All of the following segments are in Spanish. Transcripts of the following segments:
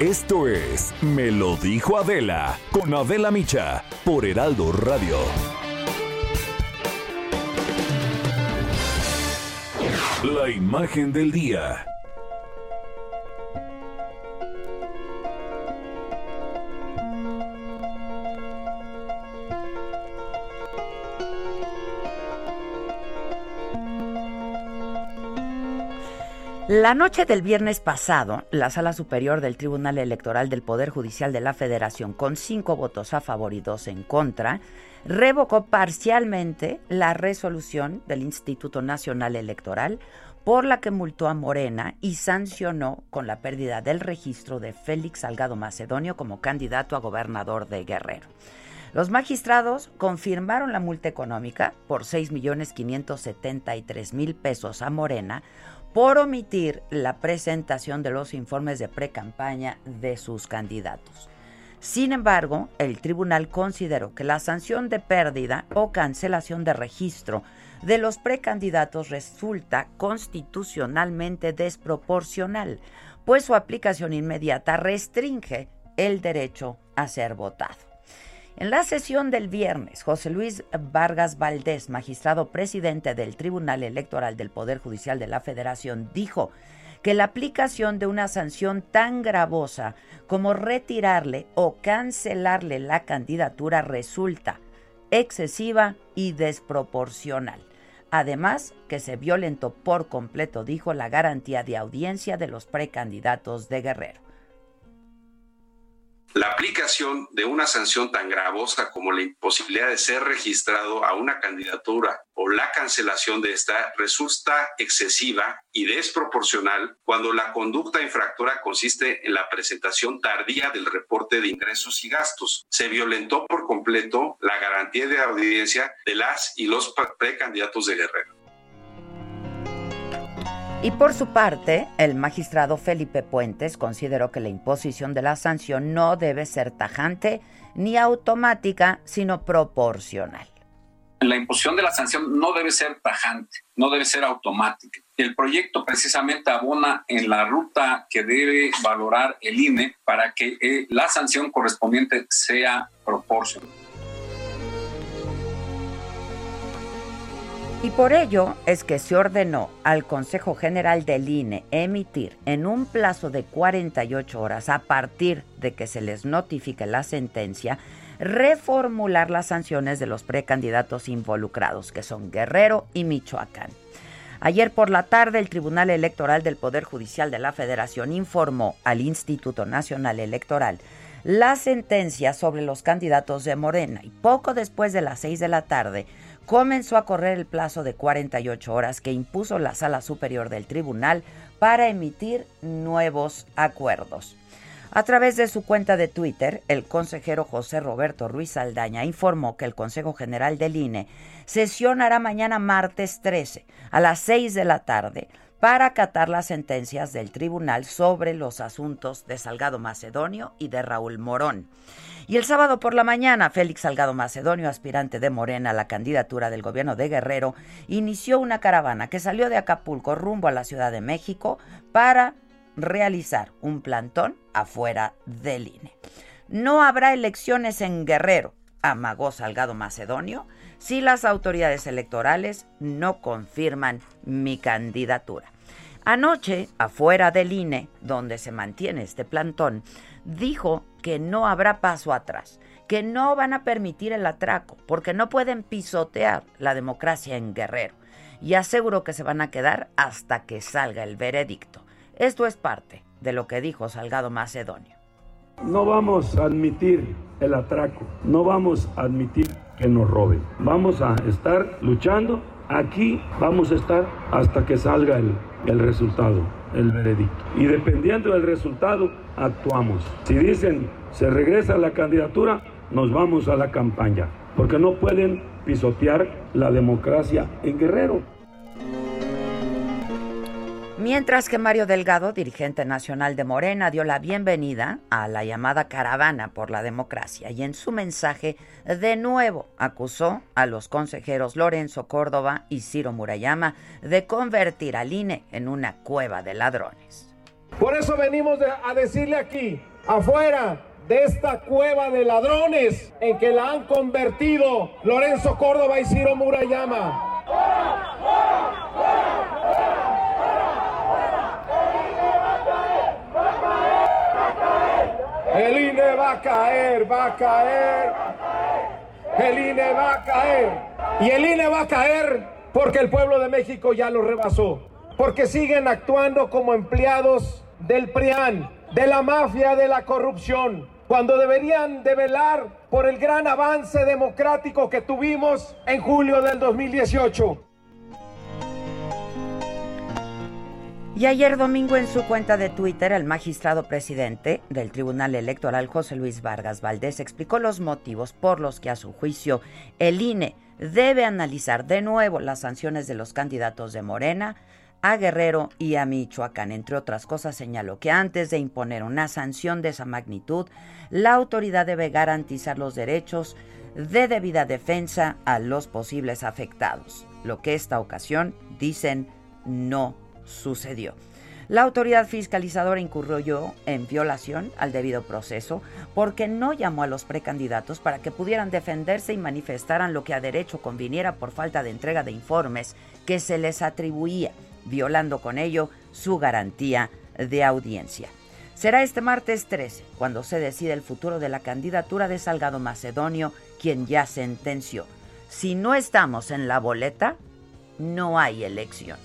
Esto es Me lo dijo Adela con Adela Micha por Heraldo Radio. La imagen del día. La noche del viernes pasado, la Sala Superior del Tribunal Electoral del Poder Judicial de la Federación, con cinco votos a favor y dos en contra, revocó parcialmente la resolución del Instituto Nacional Electoral por la que multó a Morena y sancionó con la pérdida del registro de Félix Salgado Macedonio como candidato a gobernador de Guerrero. Los magistrados confirmaron la multa económica por 6.573.000 pesos a Morena por omitir la presentación de los informes de precampaña de sus candidatos. Sin embargo, el tribunal consideró que la sanción de pérdida o cancelación de registro de los precandidatos resulta constitucionalmente desproporcional, pues su aplicación inmediata restringe el derecho a ser votado. En la sesión del viernes, José Luis Vargas Valdés, magistrado presidente del Tribunal Electoral del Poder Judicial de la Federación, dijo que la aplicación de una sanción tan gravosa como retirarle o cancelarle la candidatura resulta excesiva y desproporcional. Además, que se violentó por completo, dijo, la garantía de audiencia de los precandidatos de Guerrero. La aplicación de una sanción tan gravosa como la imposibilidad de ser registrado a una candidatura o la cancelación de esta resulta excesiva y desproporcional cuando la conducta infractora consiste en la presentación tardía del reporte de ingresos y gastos. Se violentó por completo la garantía de audiencia de las y los precandidatos de Guerrero. Y por su parte, el magistrado Felipe Puentes consideró que la imposición de la sanción no debe ser tajante ni automática, sino proporcional. La imposición de la sanción no debe ser tajante, no debe ser automática. El proyecto precisamente abona en la ruta que debe valorar el INE para que eh, la sanción correspondiente sea proporcional. Y por ello es que se ordenó al Consejo General del INE emitir en un plazo de 48 horas a partir de que se les notifique la sentencia, reformular las sanciones de los precandidatos involucrados, que son Guerrero y Michoacán. Ayer por la tarde, el Tribunal Electoral del Poder Judicial de la Federación informó al Instituto Nacional Electoral la sentencia sobre los candidatos de Morena y poco después de las seis de la tarde, comenzó a correr el plazo de 48 horas que impuso la Sala Superior del Tribunal para emitir nuevos acuerdos. A través de su cuenta de Twitter, el consejero José Roberto Ruiz Aldaña informó que el Consejo General del INE sesionará mañana martes 13 a las 6 de la tarde para acatar las sentencias del tribunal sobre los asuntos de Salgado Macedonio y de Raúl Morón. Y el sábado por la mañana, Félix Salgado Macedonio, aspirante de Morena a la candidatura del gobierno de Guerrero, inició una caravana que salió de Acapulco rumbo a la Ciudad de México para realizar un plantón afuera del INE. No habrá elecciones en Guerrero, amagó Salgado Macedonio, si las autoridades electorales no confirman mi candidatura. Anoche, afuera del INE, donde se mantiene este plantón, dijo que no habrá paso atrás, que no van a permitir el atraco, porque no pueden pisotear la democracia en Guerrero. Y aseguró que se van a quedar hasta que salga el veredicto. Esto es parte de lo que dijo Salgado Macedonio. No vamos a admitir el atraco, no vamos a admitir que nos roben. Vamos a estar luchando, aquí vamos a estar hasta que salga el, el resultado, el veredicto. Y dependiendo del resultado, actuamos. Si dicen se regresa la candidatura, nos vamos a la campaña, porque no pueden pisotear la democracia en Guerrero. Mientras que Mario Delgado, dirigente nacional de Morena, dio la bienvenida a la llamada caravana por la democracia y en su mensaje de nuevo acusó a los consejeros Lorenzo Córdoba y Ciro Murayama de convertir al INE en una cueva de ladrones. Por eso venimos a decirle aquí afuera de esta cueva de ladrones en que la han convertido Lorenzo Córdoba y Ciro Murayama. El INE va a caer, va a caer. El INE va a caer. Y el INE va a caer porque el pueblo de México ya lo rebasó. Porque siguen actuando como empleados del PRIAN, de la mafia de la corrupción, cuando deberían de velar por el gran avance democrático que tuvimos en julio del 2018. Y ayer domingo en su cuenta de Twitter, el magistrado presidente del Tribunal Electoral, José Luis Vargas Valdés, explicó los motivos por los que a su juicio el INE debe analizar de nuevo las sanciones de los candidatos de Morena, a Guerrero y a Michoacán. Entre otras cosas, señaló que antes de imponer una sanción de esa magnitud, la autoridad debe garantizar los derechos de debida defensa a los posibles afectados, lo que esta ocasión, dicen, no sucedió. La autoridad fiscalizadora incurrió en violación al debido proceso porque no llamó a los precandidatos para que pudieran defenderse y manifestaran lo que a derecho conviniera por falta de entrega de informes que se les atribuía, violando con ello su garantía de audiencia. Será este martes 13 cuando se decide el futuro de la candidatura de Salgado Macedonio, quien ya sentenció. Si no estamos en la boleta, no hay elección.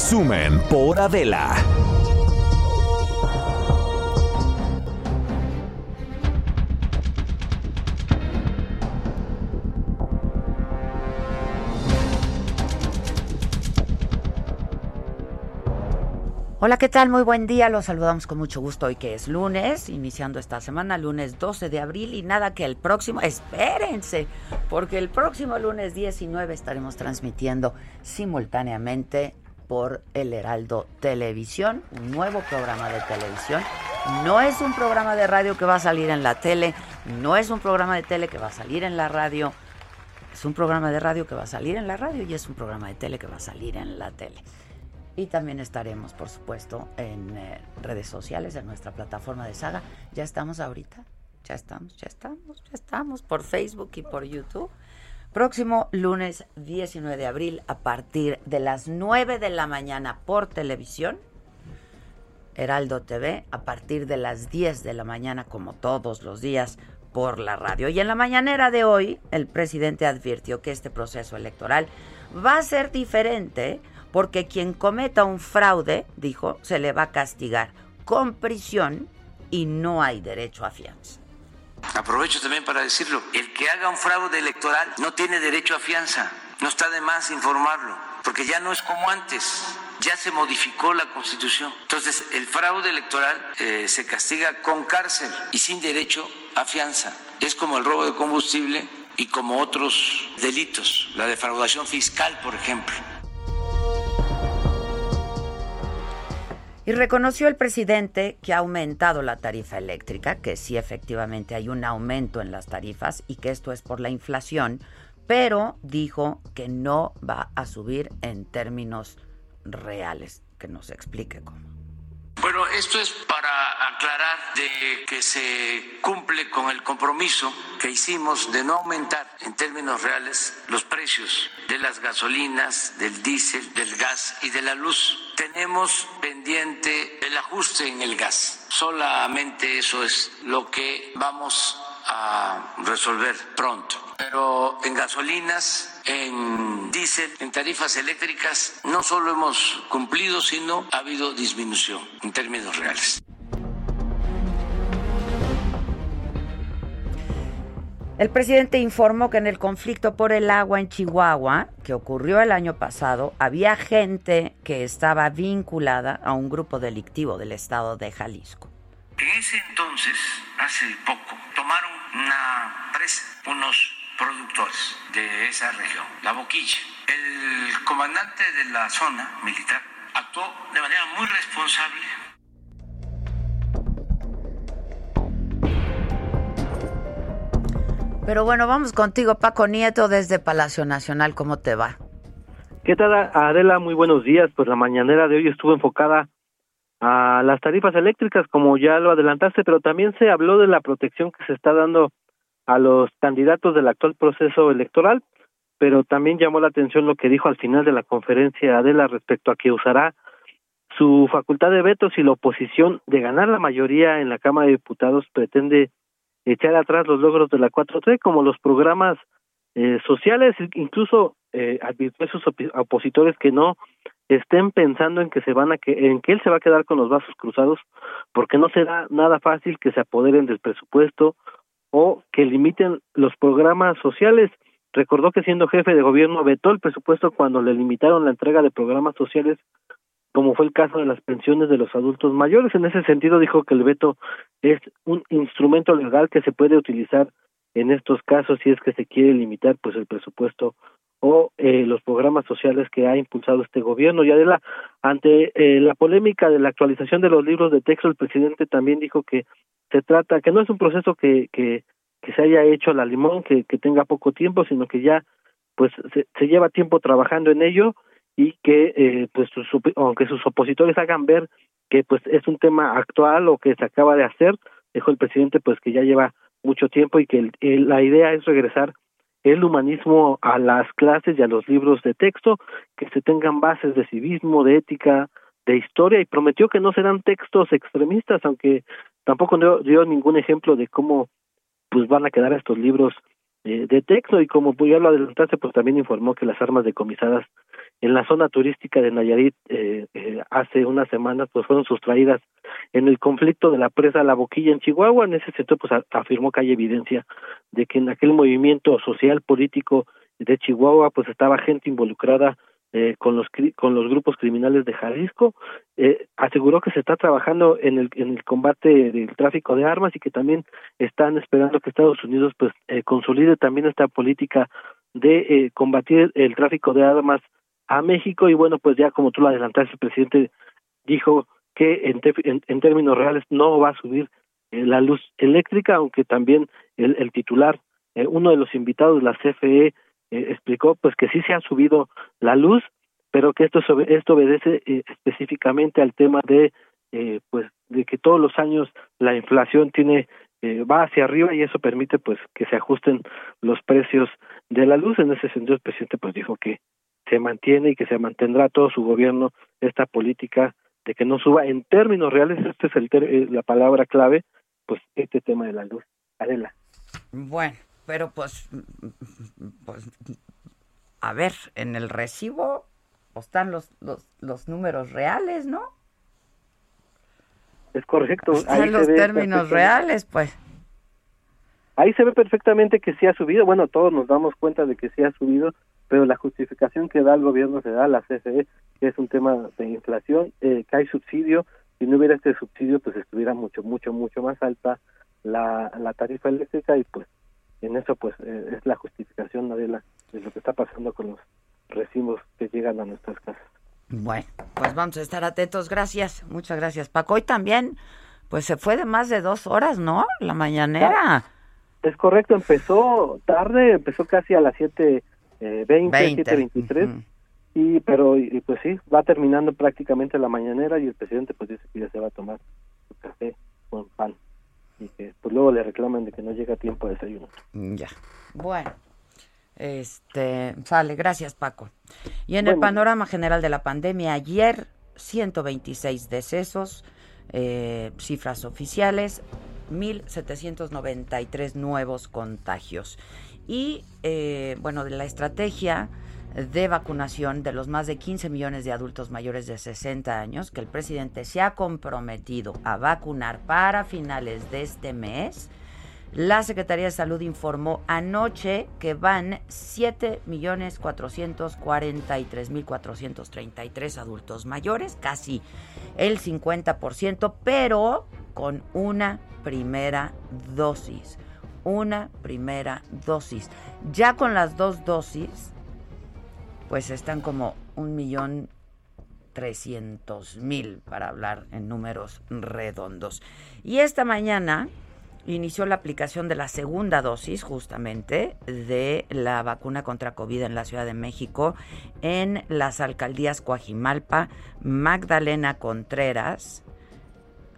Resumen por Adela. Hola, ¿qué tal? Muy buen día. Los saludamos con mucho gusto hoy que es lunes, iniciando esta semana, lunes 12 de abril y nada que el próximo, espérense, porque el próximo lunes 19 estaremos transmitiendo simultáneamente por El Heraldo Televisión, un nuevo programa de televisión. No es un programa de radio que va a salir en la tele, no es un programa de tele que va a salir en la radio, es un programa de radio que va a salir en la radio y es un programa de tele que va a salir en la tele. Y también estaremos, por supuesto, en eh, redes sociales, en nuestra plataforma de Saga. Ya estamos ahorita, ya estamos, ya estamos, ya estamos por Facebook y por YouTube. Próximo lunes 19 de abril a partir de las 9 de la mañana por televisión. Heraldo TV a partir de las 10 de la mañana como todos los días por la radio. Y en la mañanera de hoy el presidente advirtió que este proceso electoral va a ser diferente porque quien cometa un fraude, dijo, se le va a castigar con prisión y no hay derecho a fianza. Aprovecho también para decirlo, el que haga un fraude electoral no tiene derecho a fianza, no está de más informarlo, porque ya no es como antes, ya se modificó la constitución. Entonces, el fraude electoral eh, se castiga con cárcel y sin derecho a fianza. Es como el robo de combustible y como otros delitos, la defraudación fiscal, por ejemplo. Y reconoció el presidente que ha aumentado la tarifa eléctrica, que sí efectivamente hay un aumento en las tarifas y que esto es por la inflación, pero dijo que no va a subir en términos reales, que nos explique cómo. Bueno, esto es para aclarar de que se cumple con el compromiso que hicimos de no aumentar en términos reales los precios de las gasolinas, del diésel, del gas y de la luz. Tenemos pendiente el ajuste en el gas. Solamente eso es lo que vamos a resolver pronto pero en gasolinas, en diésel, en tarifas eléctricas, no solo hemos cumplido, sino ha habido disminución en términos reales. El presidente informó que en el conflicto por el agua en Chihuahua, que ocurrió el año pasado, había gente que estaba vinculada a un grupo delictivo del estado de Jalisco. En ese entonces, hace poco, tomaron una presa, unos productores de esa región, la boquilla. El comandante de la zona militar actuó de manera muy responsable. Pero bueno, vamos contigo, Paco Nieto, desde Palacio Nacional. ¿Cómo te va? ¿Qué tal, Adela? Muy buenos días. Pues la mañanera de hoy estuvo enfocada a las tarifas eléctricas, como ya lo adelantaste, pero también se habló de la protección que se está dando a los candidatos del actual proceso electoral, pero también llamó la atención lo que dijo al final de la conferencia Adela respecto a que usará su facultad de veto si la oposición de ganar la mayoría en la Cámara de Diputados pretende echar atrás los logros de la 4T como los programas eh, sociales, incluso eh, advirtió a sus opositores que no estén pensando en que se van a que en que él se va a quedar con los vasos cruzados porque no será nada fácil que se apoderen del presupuesto o que limiten los programas sociales. Recordó que siendo jefe de gobierno vetó el presupuesto cuando le limitaron la entrega de programas sociales, como fue el caso de las pensiones de los adultos mayores. En ese sentido dijo que el veto es un instrumento legal que se puede utilizar en estos casos si es que se quiere limitar pues el presupuesto o eh, los programas sociales que ha impulsado este gobierno. Y Adela, ante eh, la polémica de la actualización de los libros de texto, el presidente también dijo que se trata, que no es un proceso que, que, que se haya hecho a la limón, que, que tenga poco tiempo, sino que ya pues se, se lleva tiempo trabajando en ello y que eh, pues sus, aunque sus opositores hagan ver que pues es un tema actual o que se acaba de hacer, dijo el presidente pues que ya lleva mucho tiempo y que la idea es regresar el humanismo a las clases y a los libros de texto, que se tengan bases de civismo, de ética, de historia y prometió que no serán textos extremistas, aunque tampoco dio, ningún ejemplo de cómo pues van a quedar estos libros de texto y como ya lo adelantaste pues también informó que las armas decomisadas en la zona turística de Nayarit eh, eh, hace unas semanas pues fueron sustraídas en el conflicto de la presa La Boquilla en Chihuahua. En ese sentido pues afirmó que hay evidencia de que en aquel movimiento social político de Chihuahua pues estaba gente involucrada eh, con los con los grupos criminales de Jalisco eh, aseguró que se está trabajando en el en el combate del tráfico de armas y que también están esperando que Estados Unidos pues eh, consolide también esta política de eh, combatir el tráfico de armas a México. Y bueno pues ya como tú lo adelantaste el presidente dijo que en, en, términos reales no va a subir eh, la luz eléctrica aunque también el, el titular eh, uno de los invitados la CFE eh, explicó pues que sí se ha subido la luz, pero que esto esto obedece eh, específicamente al tema de eh, pues de que todos los años la inflación tiene va hacia arriba y eso permite pues que se ajusten los precios de la luz. En ese sentido el presidente pues dijo que se mantiene y que se mantendrá todo su gobierno esta política de que no suba en términos reales, esta es el la palabra clave, pues este tema de la luz. Adela. Bueno, pero pues, pues, a ver, en el recibo están los, los, los números reales, ¿no? Es correcto. Están los términos reales, pues. Ahí se ve perfectamente que sí ha subido. Bueno, todos nos damos cuenta de que sí ha subido, pero la justificación que da el gobierno se da a la CFE, que es un tema de inflación, eh, que hay subsidio. Si no hubiera este subsidio, pues estuviera mucho, mucho, mucho más alta la, la tarifa eléctrica y pues en eso pues eh, es la justificación de, la, de lo que está pasando con los recibos que llegan a nuestras casas. Bueno, pues vamos a estar atentos. Gracias, muchas gracias, Paco. Hoy también, pues se fue de más de dos horas, ¿no? La mañanera. Es correcto, empezó tarde, empezó casi a las siete eh, veinte, siete veintitrés. Y, pero, y, pues sí, va terminando prácticamente la mañanera y el presidente pues dice que ya se va a tomar su café con pan y que pues luego le reclaman de que no llega a tiempo de desayuno. Ya. Bueno. Este, sale, gracias Paco. Y en el panorama general de la pandemia, ayer 126 decesos, eh, cifras oficiales, 1.793 nuevos contagios. Y eh, bueno, de la estrategia de vacunación de los más de 15 millones de adultos mayores de 60 años que el presidente se ha comprometido a vacunar para finales de este mes, la Secretaría de Salud informó anoche que van 7 millones 443 mil 433 adultos mayores, casi el 50%, pero con una primera dosis. Una primera dosis. Ya con las dos dosis, pues están como un millón trescientos mil para hablar en números redondos. Y esta mañana inició la aplicación de la segunda dosis justamente de la vacuna contra COVID en la Ciudad de México en las alcaldías Coajimalpa, Magdalena Contreras,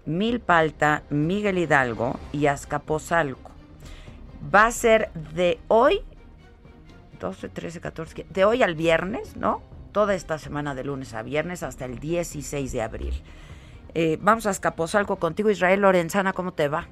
Milpalta, Miguel Hidalgo y Azcapotzalco. Va a ser de hoy, 12, 13, 14, de hoy al viernes, ¿no? Toda esta semana de lunes a viernes hasta el 16 de abril. Eh, vamos a Azcapotzalco contigo, Israel Lorenzana, ¿cómo te va?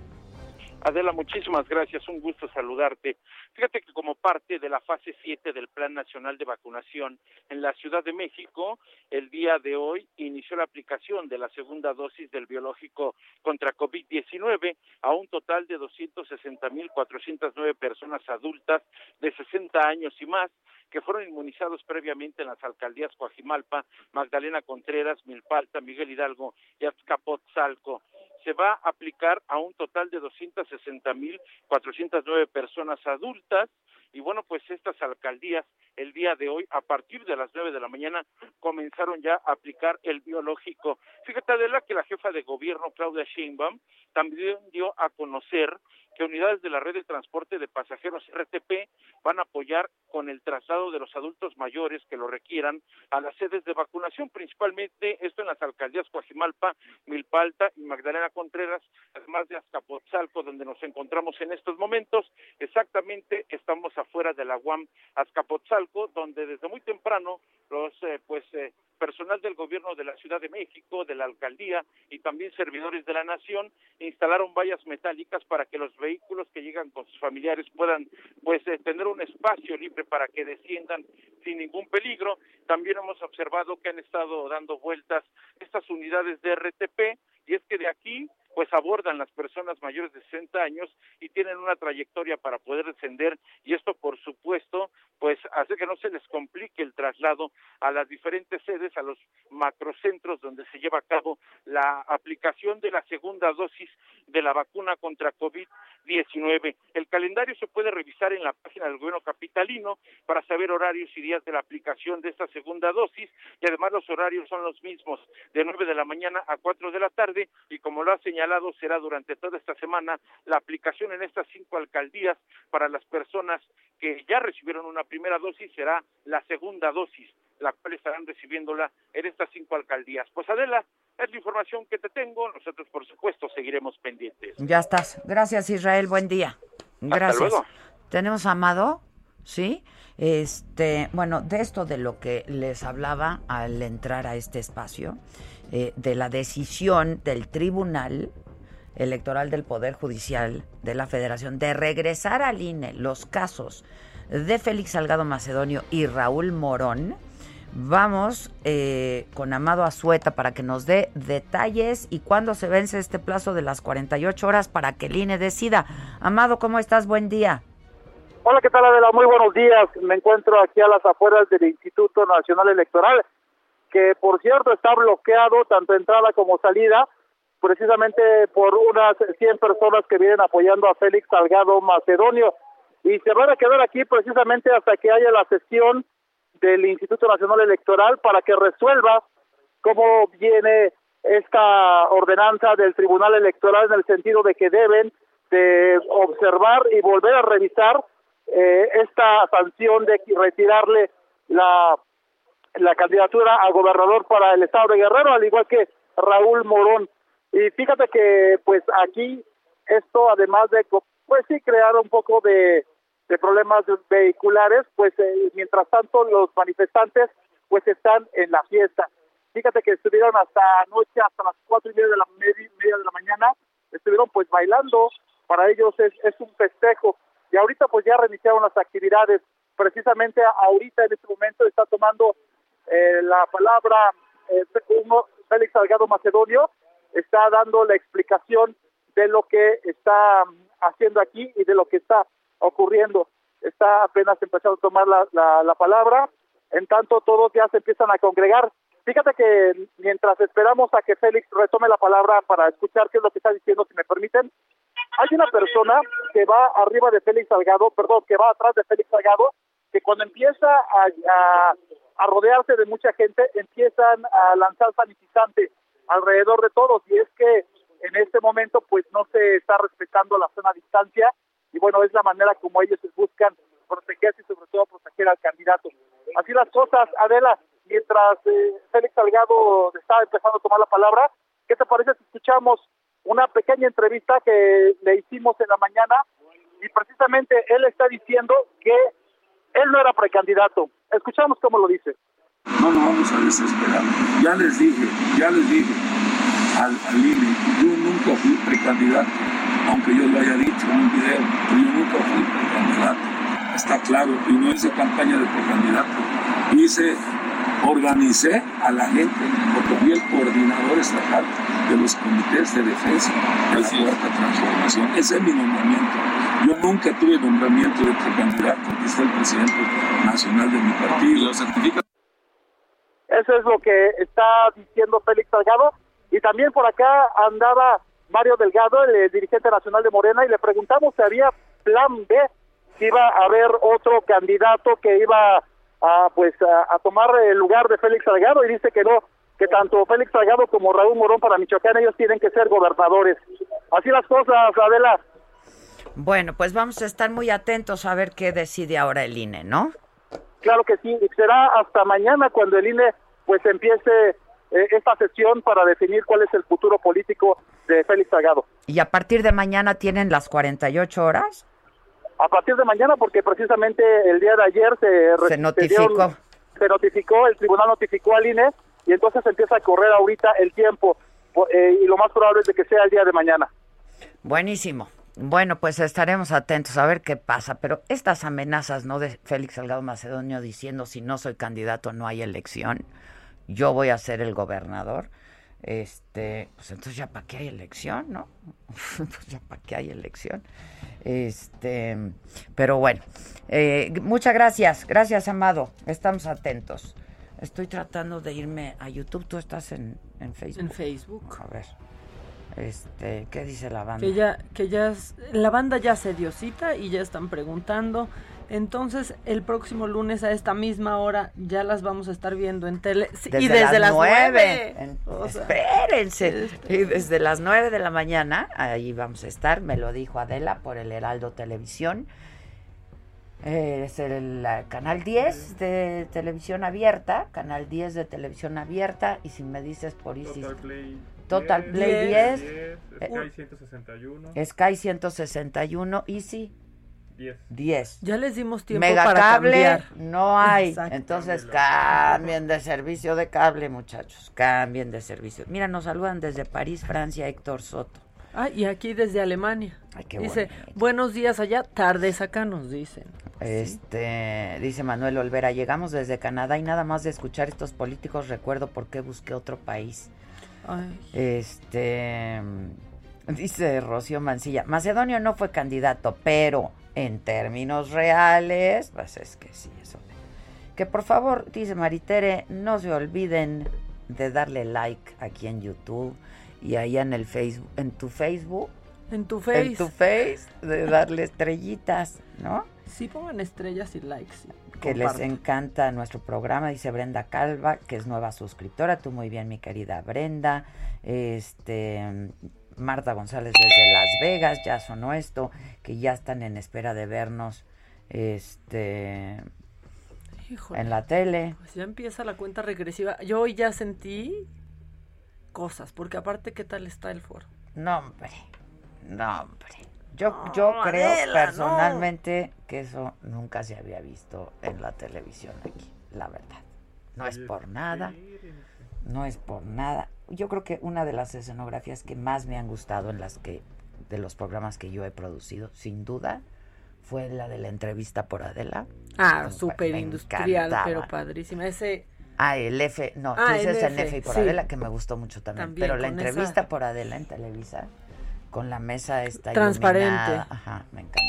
Adela, muchísimas gracias, un gusto saludarte. Fíjate que como parte de la fase 7 del Plan Nacional de Vacunación en la Ciudad de México, el día de hoy inició la aplicación de la segunda dosis del biológico contra COVID-19 a un total de 260.409 personas adultas de 60 años y más que fueron inmunizados previamente en las alcaldías Coajimalpa, Magdalena Contreras, Milpalta, Miguel Hidalgo y Azcapotzalco se va a aplicar a un total de 260.409 personas adultas. Y bueno, pues estas alcaldías el día de hoy, a partir de las nueve de la mañana, comenzaron ya a aplicar el biológico. Fíjate, Adela, que la jefa de gobierno, Claudia Sheinbaum, también dio a conocer que unidades de la red de transporte de pasajeros RTP van a apoyar con el traslado de los adultos mayores que lo requieran a las sedes de vacunación, principalmente esto en las alcaldías Coajimalpa, Milpalta y Magdalena Contreras, además de Azcapotzalco, donde nos encontramos en estos momentos. Exactamente estamos afuera de la UAM Azcapotzalco, donde desde muy temprano los eh, pues eh, personal del gobierno de la Ciudad de México, de la alcaldía y también servidores de la nación instalaron vallas metálicas para que los vehículos que llegan con sus familiares puedan pues eh, tener un espacio libre para que desciendan sin ningún peligro. También hemos observado que han estado dando vueltas estas unidades de RTP y es que de aquí pues abordan las personas mayores de 60 años y tienen una trayectoria para poder descender y esto por supuesto pues hace que no se les complique el traslado a las diferentes sedes, a los macrocentros donde se lleva a cabo la aplicación de la segunda dosis de la vacuna contra COVID-19. El calendario se puede revisar en la página del gobierno capitalino para saber horarios y días de la aplicación de esta segunda dosis y además los horarios son los mismos de 9 de la mañana a 4 de la tarde y como lo ha señalado será durante toda esta semana la aplicación en estas cinco alcaldías para las personas que ya recibieron una primera dosis será la segunda dosis, la cual estarán recibiéndola en estas cinco alcaldías. Pues Adela, es la información que te tengo. Nosotros, por supuesto, seguiremos pendientes. Ya estás. Gracias, Israel. Buen día. Gracias. luego. Tenemos a Amado, ¿sí? Este, bueno, de esto de lo que les hablaba al entrar a este espacio, eh, de la decisión del Tribunal Electoral del Poder Judicial de la Federación de regresar al INE los casos de Félix Salgado Macedonio y Raúl Morón. Vamos eh, con Amado Azueta para que nos dé detalles y cuándo se vence este plazo de las 48 horas para que el INE decida. Amado, ¿cómo estás? Buen día. Hola, ¿qué tal Adela? Muy buenos días. Me encuentro aquí a las afueras del Instituto Nacional Electoral, que por cierto está bloqueado tanto entrada como salida, precisamente por unas 100 personas que vienen apoyando a Félix Salgado Macedonio. Y se van a quedar aquí precisamente hasta que haya la sesión del Instituto Nacional Electoral para que resuelva cómo viene esta ordenanza del Tribunal Electoral en el sentido de que deben de observar y volver a revisar eh, esta sanción de retirarle la, la candidatura a gobernador para el estado de Guerrero, al igual que Raúl Morón. Y fíjate que pues aquí esto además de pues sí crear un poco de, de problemas vehiculares, pues eh, mientras tanto los manifestantes pues están en la fiesta. Fíjate que estuvieron hasta anoche, hasta las cuatro y media de la, media, de la mañana, estuvieron pues bailando, para ellos es, es un festejo. Y ahorita pues ya reiniciaron las actividades. Precisamente ahorita en este momento está tomando eh, la palabra eh, Félix Salgado Macedonio, está dando la explicación de lo que está haciendo aquí y de lo que está ocurriendo. Está apenas empezando a tomar la, la, palabra, en tanto todos ya se empiezan a congregar. Fíjate que mientras esperamos a que Félix retome la palabra para escuchar qué es lo que está diciendo, si me permiten, hay una persona que va arriba de Félix Salgado, perdón, que va atrás de Félix Salgado, que cuando empieza a, a rodearse de mucha gente, empiezan a lanzar sanitizante alrededor de todos y es que en este momento pues no se está respetando la zona distancia y bueno, es la manera como ellos buscan protegerse y sobre todo proteger al candidato. Así las cosas, Adela, mientras eh, Félix Salgado está empezando a tomar la palabra, ¿qué te parece si escuchamos una pequeña entrevista que le hicimos en la mañana y precisamente él está diciendo que él no era precandidato. Escuchamos cómo lo dice. No nos vamos a desesperar. Ya les dije, ya les dije al, al INE, yo nunca fui precandidato, aunque yo lo haya dicho en un video, pero yo nunca fui precandidato. Está claro, y no hice campaña de precandidato. Hice, organicé a la gente, porque fui el coordinador estatal de los comités de defensa de la cuarta transformación. Ese es mi nombramiento. Yo nunca tuve nombramiento de precandidato, aquí está el presidente nacional de mi partido. Lo certifica. Eso es lo que está diciendo Félix Salgado. Y también por acá andaba Mario Delgado, el dirigente nacional de Morena, y le preguntamos si había plan B, si iba a haber otro candidato que iba a, pues, a, a tomar el lugar de Félix Salgado, y dice que no, que tanto Félix Salgado como Raúl Morón para Michoacán, ellos tienen que ser gobernadores. Así las cosas, Adela. Bueno, pues vamos a estar muy atentos a ver qué decide ahora el INE, ¿no? Claro que sí, será hasta mañana cuando el INE pues empiece eh, esta sesión para definir cuál es el futuro político de Félix Salgado. ¿Y a partir de mañana tienen las 48 horas? A partir de mañana, porque precisamente el día de ayer se, se notificó. Se, notificó, el tribunal notificó al INE y entonces empieza a correr ahorita el tiempo eh, y lo más probable es de que sea el día de mañana. Buenísimo. Bueno, pues estaremos atentos a ver qué pasa, pero estas amenazas, ¿no? De Félix Salgado Macedonio diciendo si no soy candidato no hay elección, yo voy a ser el gobernador, este, pues entonces ya para qué hay elección, ¿no? pues ya para qué hay elección. Este, pero bueno, eh, muchas gracias, gracias Amado, estamos atentos. Estoy tratando de irme a YouTube, tú estás en, en Facebook. En Facebook. A ver. Este, ¿qué dice la banda? Que ya, que ya, la banda ya se dio cita y ya están preguntando. Entonces, el próximo lunes a esta misma hora ya las vamos a estar viendo en tele. Sí, desde y desde las, nueve. En, espérense. Este... Y desde las nueve de la mañana, ahí vamos a estar, me lo dijo Adela por el Heraldo Televisión. Eh, es el uh, canal 10 de televisión abierta, canal 10 de televisión abierta, y si me dices por Isis. Total Play Total Play 10, 10, 10 Sky 161. Sky 161, Easy 10. 10. Ya les dimos tiempo Mega para cable cambiar. no hay. Entonces cambien de servicio de cable, muchachos. Cambien de servicio. Mira, nos saludan desde París, Francia, Héctor Soto. Ah, y aquí desde Alemania. Ay, qué dice, bonito. buenos días allá, tardes acá nos dicen. Este, dice Manuel Olvera, llegamos desde Canadá y nada más de escuchar estos políticos recuerdo por qué busqué otro país. Ay. Este, dice Rocío Mancilla, Macedonio no fue candidato, pero en términos reales, pues es que sí, eso. Que por favor, dice Maritere, no se olviden de darle like aquí en YouTube y allá en el Facebook, en tu Facebook. En tu face. En tu face, de darle estrellitas, ¿no? Sí, pongan estrellas y likes. que les encanta nuestro programa, dice Brenda Calva, que es nueva suscriptora, tú muy bien, mi querida Brenda, este Marta González desde Las Vegas, ya sonó esto, que ya están en espera de vernos este Híjole. en la tele. Pues ya empieza la cuenta regresiva. Yo hoy ya sentí cosas, porque aparte, ¿qué tal está el foro? No, hombre, no, hombre. Yo, yo creo Adela, no. personalmente que eso nunca se había visto en la televisión aquí, la verdad. No es por nada. No es por nada. Yo creo que una de las escenografías que más me han gustado en las que de los programas que yo he producido, sin duda, fue la de la entrevista por Adela. Ah, súper industrial, encantaba. pero padrísima. Ese, Ah, el F, no, tú Ah, dices el el F, y por sí. Adela, que me gustó mucho también. También, pero la entrevista esa- por Adela en Televisa, con la mesa esta Transparente. iluminada, Ajá, me encantó.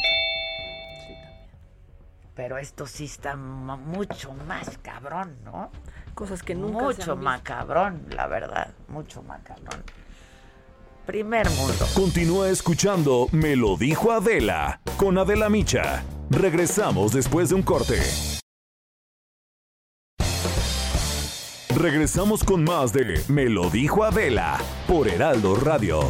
Pero esto sí está mucho más cabrón, ¿no? Cosas que nunca se Mucho han visto. macabrón, la verdad, mucho macabrón. Primer mundo. Continúa escuchando Me lo dijo Adela con Adela Micha. Regresamos después de un corte. Regresamos con más de Me lo dijo Adela por Heraldo Radio.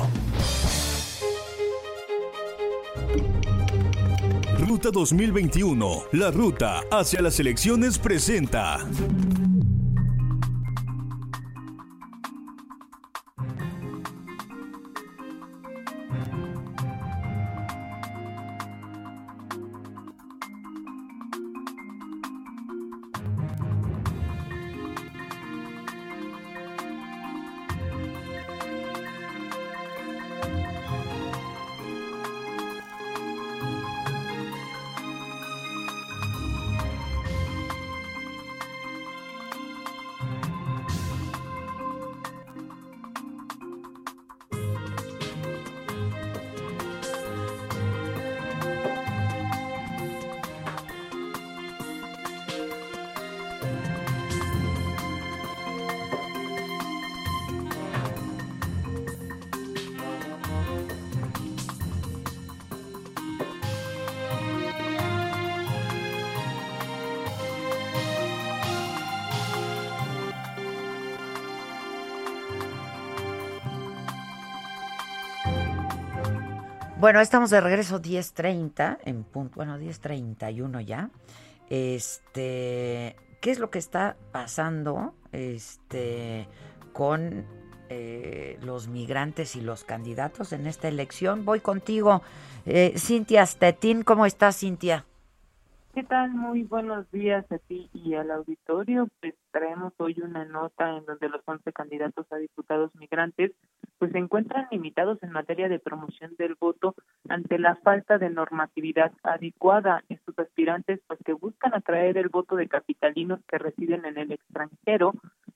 Ruta 2021, la ruta hacia las elecciones presenta. Bueno, estamos de regreso 10.30 en punto, bueno, 10.31 ya. Este, ¿qué es lo que está pasando este con eh, los migrantes y los candidatos en esta elección? Voy contigo, eh, Cintia Stettin. ¿Cómo estás, Cintia? ¿Qué tal? Muy buenos días a ti y al auditorio. Pues traemos hoy una nota en donde los 11 candidatos a diputados migrantes pues se encuentran limitados en materia de promoción del voto ante la falta de normatividad adecuada. Estos aspirantes pues que buscan atraer el voto de capitalinos que residen en el extranjero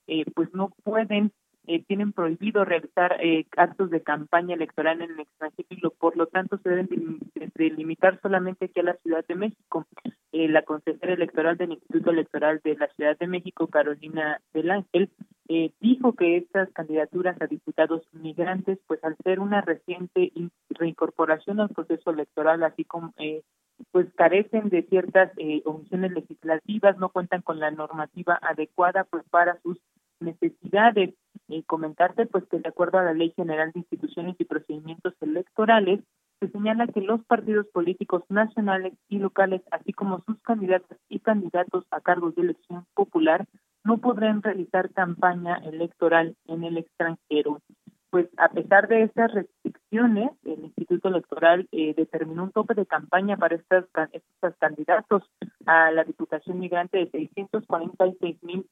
eh, pues no pueden eh, tienen prohibido realizar eh, actos de campaña electoral en el extranjero y por lo tanto se deben delimitar solamente aquí a la Ciudad de México. Eh, la consejera electoral del Instituto Electoral de la Ciudad de México, Carolina del Ángel, eh, dijo que estas candidaturas a diputados migrantes, pues al ser una reciente reincorporación al proceso electoral, así como eh, pues carecen de ciertas eh, omisiones legislativas, no cuentan con la normativa adecuada pues para sus necesidades. Eh, comentarte pues que de acuerdo a la Ley General de Instituciones y Procedimientos Electorales, se señala que los partidos políticos nacionales y locales, así como sus candidatos y candidatos a cargos de elección popular, no podrán realizar campaña electoral en el extranjero. Pues a pesar de estas restricciones, el Instituto Electoral eh, determinó un tope de campaña para estas, estos candidatos a la Diputación Migrante de 646 mil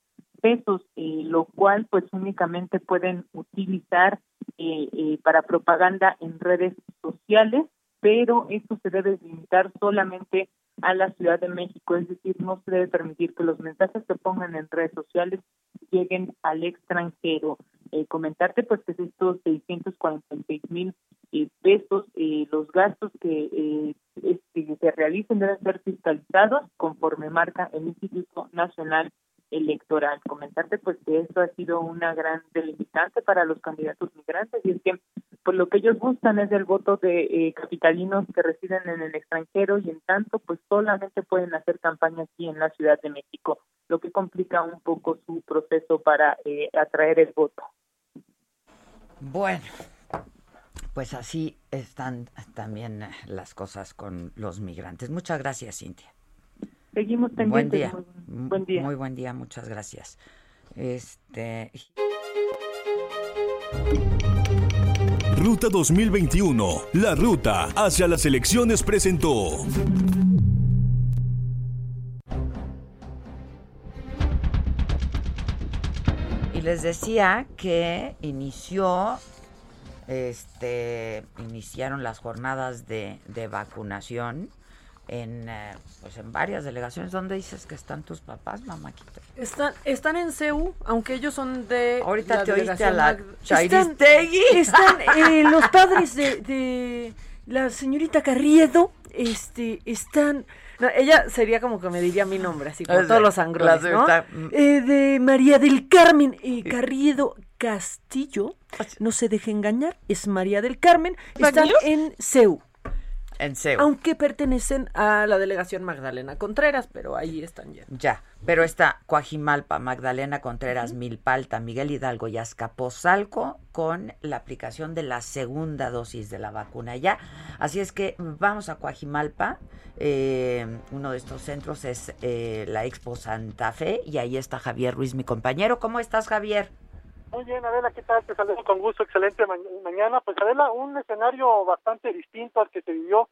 pesos, eh, lo cual pues únicamente pueden utilizar eh, eh, para propaganda en redes sociales, pero esto se debe limitar solamente a la Ciudad de México, es decir, no se debe permitir que los mensajes que pongan en redes sociales lleguen al extranjero. Eh, comentarte pues que estos 646 mil eh, pesos, eh, los gastos que, que se realicen deben ser fiscalizados conforme marca el Instituto Nacional electoral. Comentarte pues que esto ha sido una gran delimitante para los candidatos migrantes y es que pues lo que ellos buscan es el voto de eh, capitalinos que residen en el extranjero y en tanto pues solamente pueden hacer campaña aquí en la Ciudad de México, lo que complica un poco su proceso para eh, atraer el voto. Bueno, pues así están también las cosas con los migrantes. Muchas gracias, Cintia. Seguimos pendientes. Buen día. Muy, buen día. Muy buen día, muchas gracias. Este. Ruta 2021, la ruta hacia las elecciones presentó. Y les decía que inició, este, iniciaron las jornadas de, de vacunación en, eh, pues en varias delegaciones. ¿Dónde dices que están tus papás, mamáquita? Están, están en CEU, aunque ellos son de. Ahorita la te oíste a la Chairistegui. Están, están, eh, los padres de, de la señorita Carriedo. Este, están. no, ella sería como que me diría mi nombre, así como Es todos de- los angrones, ¿no? señorita- Eh, de María del Carmen eh, Carriedo Castillo. No se deje engañar, es María del Carmen. Están en CEU. En CEU. Aunque pertenecen a la delegación Magdalena Contreras, pero ahí están ya. Ya, pero está Coajimalpa, Magdalena Contreras, Milpalta, Miguel Hidalgo y Azcapotzalco con la aplicación de la segunda dosis de la vacuna ya. Así es que vamos a Coajimalpa. eh, uno de estos centros es eh, la Expo Santa Fe y ahí está Javier Ruiz, mi compañero. ¿Cómo estás, Javier? Muy bien, Adela, ¿qué tal? Te saludo con gusto, excelente ma- mañana. Pues Adela, un escenario bastante distinto al que se vivió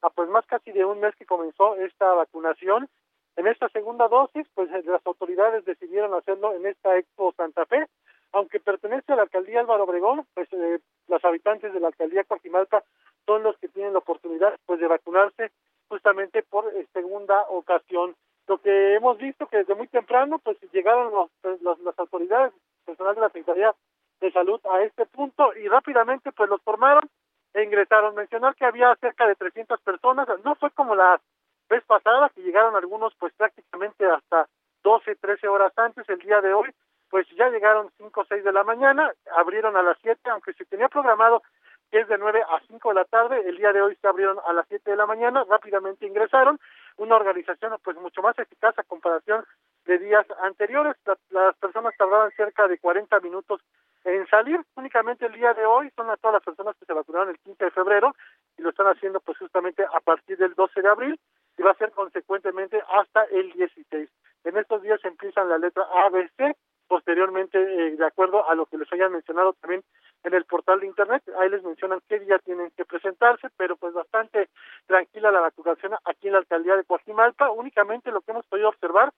a pues más casi de un mes que comenzó esta vacunación. En esta segunda dosis, pues eh, las autoridades decidieron hacerlo en esta Expo Santa Fe, aunque pertenece a la alcaldía Álvaro Obregón, pues eh, los habitantes de la alcaldía Coajimalpa son los que tienen la oportunidad pues de vacunarse justamente por eh, segunda ocasión. Lo que hemos visto que desde muy temprano pues llegaron los, los- las autoridades personal de la Secretaría de Salud a este punto y rápidamente pues los formaron e ingresaron. Mencionar que había cerca de 300 personas, no fue como la vez pasada que llegaron algunos pues prácticamente hasta 12, 13 horas antes. El día de hoy, pues ya llegaron 5 o 6 de la mañana, abrieron a las 7, aunque se tenía programado que es de 9 a 5 de la tarde, el día de hoy se abrieron a las 7 de la mañana, rápidamente ingresaron, una organización pues mucho más eficaz a comparación de días anteriores, La- las personas tardaban cerca de 40 minutos en salir, únicamente el día de hoy son a todas las personas que se vacunaron el 15 de febrero y lo están haciendo pues justamente a partir del 12 de abril y va a ser consecuentemente hasta el 16. En estos días empiezan la letra A, B, C, posteriormente eh, de acuerdo a lo que les hayan mencionado también en el portal de internet, ahí les mencionan qué día tienen que presentarse, pero pues bastante tranquila la vacunación aquí en la alcaldía de Coajimalpa, únicamente lo que hemos podido observar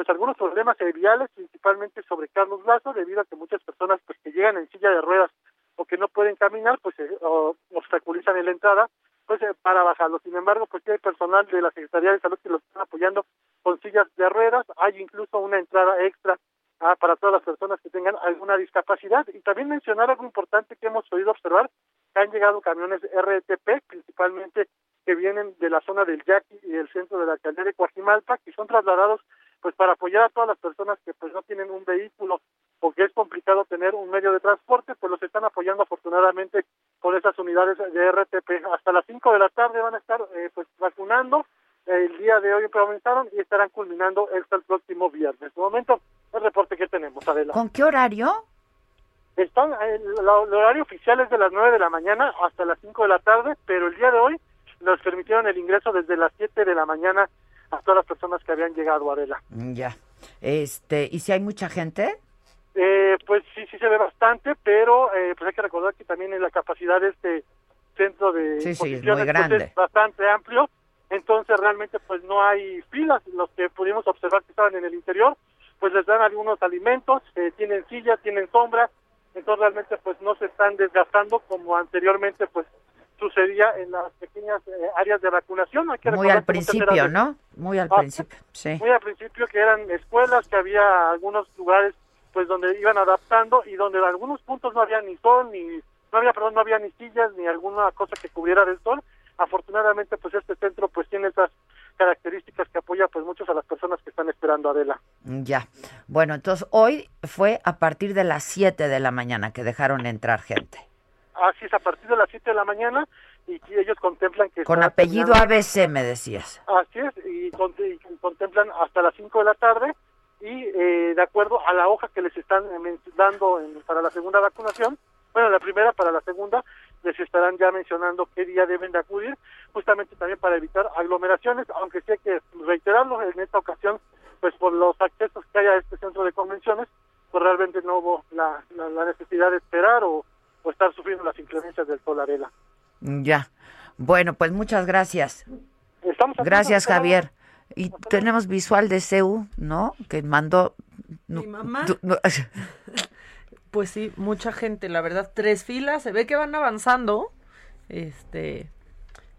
pues algunos problemas viales, principalmente sobre Carlos Lazo, debido a que muchas personas pues que llegan en silla de ruedas o que no pueden caminar, pues eh, obstaculizan en la entrada, pues eh, para bajarlo. Sin embargo, pues hay personal de la Secretaría de Salud que los están apoyando con sillas de ruedas, hay incluso una entrada extra ah, para todas las personas que tengan alguna discapacidad. Y también mencionar algo importante que hemos podido observar, que han llegado camiones RTP, principalmente que vienen de la zona del Yaqui y del centro de la alcaldía de Coajimalpa, que son trasladados pues para apoyar a todas las personas que pues no tienen un vehículo o que es complicado tener un medio de transporte, pues los están apoyando afortunadamente con esas unidades de RTP. Hasta las 5 de la tarde van a estar eh, pues vacunando. El día de hoy comenzaron y estarán culminando hasta el próximo viernes. De momento, el reporte que tenemos, Adela. ¿Con qué horario? Están, el, la- el horario oficial es de las 9 de la mañana hasta las 5 de la tarde, pero el día de hoy nos permitieron el ingreso desde las 7 de la mañana a todas las personas que habían llegado a Adela. Mm, Ya. Este, ¿y si hay mucha gente? Eh, pues sí, sí se ve bastante, pero eh, pues hay que recordar que también en la capacidad de este centro de Sí, sí, es muy pues, grande. es bastante amplio, entonces realmente pues no hay filas, los que pudimos observar que estaban en el interior, pues les dan algunos alimentos, eh, tienen silla, tienen sombra, entonces realmente pues no se están desgastando como anteriormente pues sucedía en las pequeñas eh, áreas de vacunación. Hay que Muy al principio, ¿no? Muy al Ah, principio, sí. muy al principio que eran escuelas, que había algunos lugares pues donde iban adaptando y donde en algunos puntos no había ni sol, ni no había, perdón, no había ni sillas, ni alguna cosa que cubriera del sol. Afortunadamente pues este centro pues tiene esas características que apoya pues muchos a las personas que están esperando Adela. Ya. Bueno, entonces hoy fue a partir de las 7 de la mañana que dejaron entrar gente. Así es, a partir de las 7 de la mañana y ellos contemplan que... Con apellido ABC, me decías. Así es, y, con- y contemplan hasta las 5 de la tarde y eh, de acuerdo a la hoja que les están eh, dando en- para la segunda vacunación, bueno, la primera para la segunda, les estarán ya mencionando qué día deben de acudir, justamente también para evitar aglomeraciones, aunque sí hay que reiterarlo en esta ocasión, pues por los accesos que hay a este centro de convenciones, pues realmente no hubo la, la, la necesidad de esperar o, o estar sufriendo las inclemencias del sol Arela. Ya. Bueno, pues muchas gracias. Estamos Gracias. Javier. Y tenemos visual de CEU, ¿no? Que mandó... Mi mamá. tú- no- Pues sí, mucha gente, la verdad, tres filas, se ve que van avanzando. Este,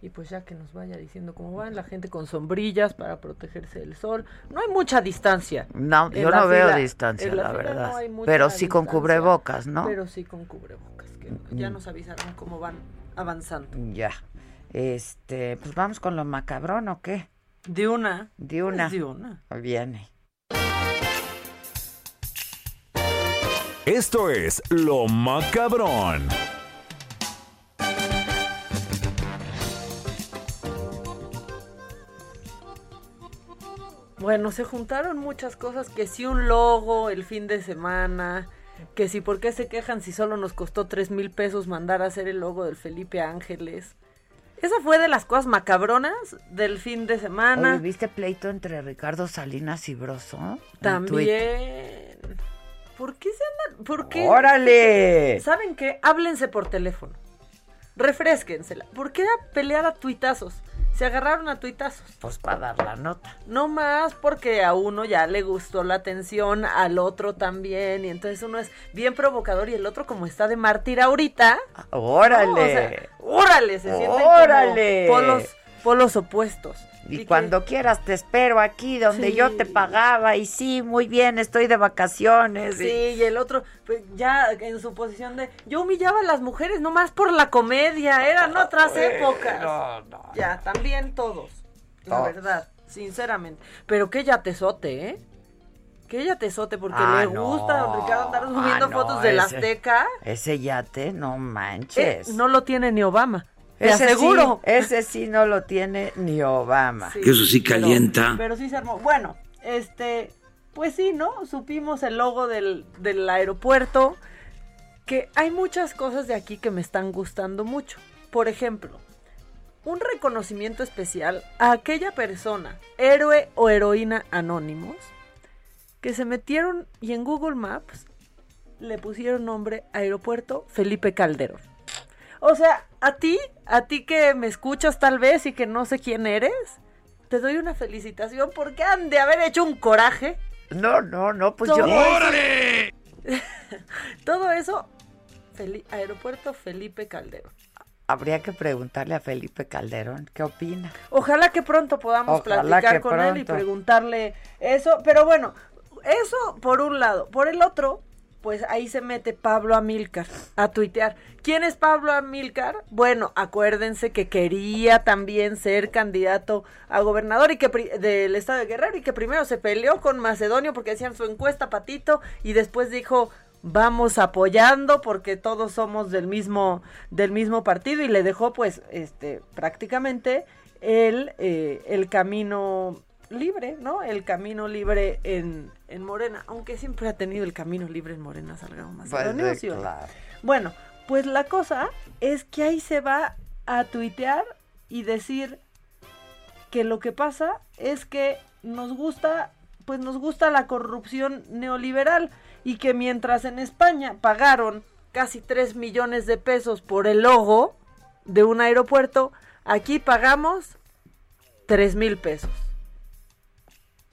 y pues ya que nos vaya diciendo cómo van, la gente con sombrillas para protegerse del sol. No hay mucha distancia. No, En yo no veo distancia, la, verdad. no hay mucha Pero sí con cubrebocas, ¿no? Pero sí con cubrebocas, ya nos avisaron cómo van avanzando. Ya. Este, pues vamos con lo macabrón o qué? De una. De una. De una. Viene. Esto es Lo Macabrón. Bueno, se juntaron muchas cosas que sí un logo el fin de semana, que si por qué se quejan si solo nos costó tres mil pesos mandar a hacer el logo del Felipe Ángeles. Esa fue de las cosas macabronas del fin de semana. Oye, ¿viste pleito entre Ricardo Salinas y Broso? También. ¿Por qué se andan? ¿Por qué? ¡Órale! ¿Saben qué? Háblense por teléfono. Refresquensela. ¿Por qué pelear a tuitazos? Se agarraron a tuitazos. Pues para dar la nota. No más porque a uno ya le gustó la atención, al otro también, y entonces uno es bien provocador y el otro como está de mártir ahorita. ¡Órale! no, o sea, ¡Órale! Se sienten ¡Órale! como polos, polos opuestos. Y, cuando quieras te espero aquí donde Sí. yo te pagaba y sí, muy bien, estoy de vacaciones. Sí, y el otro, pues, ya en su posición de, yo humillaba a las mujeres nomás por la comedia, eran otras épocas. no, no. Ya, también todos, la Todos. verdad, sinceramente. Pero que ya tesote, ¿eh? Que ya tesote, porque Ah, le no. gusta a don Ricardo andar subiendo Ah, no, fotos de la ese- Azteca. Ese yate, no Eh, manches. no lo tiene ni Obama, te ese aseguro. Sí, ese sí no lo tiene ni Obama. Que eso sí pero- calienta. Pero, sí se armó. Bueno, este, pues sí, ¿no? Supimos el logo del, del aeropuerto. Que hay muchas cosas de aquí que me están gustando mucho. Por ejemplo, un reconocimiento especial a aquella persona, héroe o heroína anónimos, que se metieron y en Google Maps le pusieron nombre Aeropuerto Felipe Calderón. O sea, a ti, a ti que me escuchas tal vez y que no sé quién eres, te doy una felicitación porque han de haber hecho un coraje. No, no, no, pues Todo yo. eso- Todo eso, Aeropuerto Felipe Calderón. Habría que preguntarle a Felipe Calderón, ¿qué opina? Ojalá que pronto podamos Ojalá platicar con él y preguntarle eso. Pero bueno, eso por un lado. Por el otro, pues ahí se mete Pablo Amilcar a tuitear. ¿Quién es Pablo Amilcar? Bueno, acuérdense que quería también ser candidato a gobernador y que del estado de Guerrero y que primero se peleó con Macedonio porque hacían su encuesta patito y después dijo vamos apoyando porque todos somos del mismo del mismo partido y le dejó pues este prácticamente el eh, el camino libre, ¿no? El camino libre en, en Morena, aunque siempre ha tenido el camino libre en Morena, Salgado Macedonio, Pues, claro. Bueno, pues la cosa es que ahí se va a tuitear y decir que lo que pasa es que nos gusta, pues nos gusta la corrupción neoliberal y que mientras en España pagaron casi 3 millones de pesos por el logo de un aeropuerto, aquí pagamos 3 mil pesos.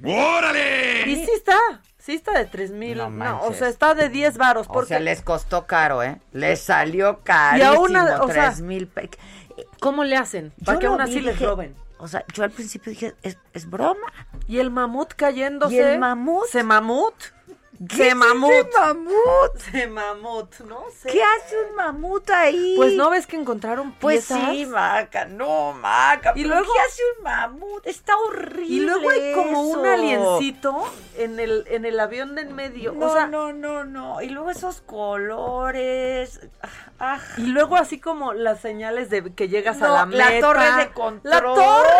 ¡Órale! Y sí está, sí está de 3 mil, No no, o sea, está de 10 varos. O Porque sea, les costó caro, ¿eh? Les salió carísimo, aún a- o sea, tres mil pe- ¿Cómo le hacen? Yo Para que aún así les roben. O sea, yo al principio dije, es, es broma. Y el mamut cayéndose. ¿Y el mamut? ¿Se mamut? ¿Qué Se es mamut. ese mamut? Se mamut, no sé. ¿Qué hace un mamut ahí? Pues no ves que encontraron Pues piezas? sí, Maca, no, Maca. Y ¿pero luego- ¿Qué hace un mamut? Está horrible. Y luego hay como un aliencito en el, en el avión de en medio. No, o sea, no, no, no. Y luego esos colores. Ah, y luego así como las señales de que llegas a No, la la meta. torre de control. La torre,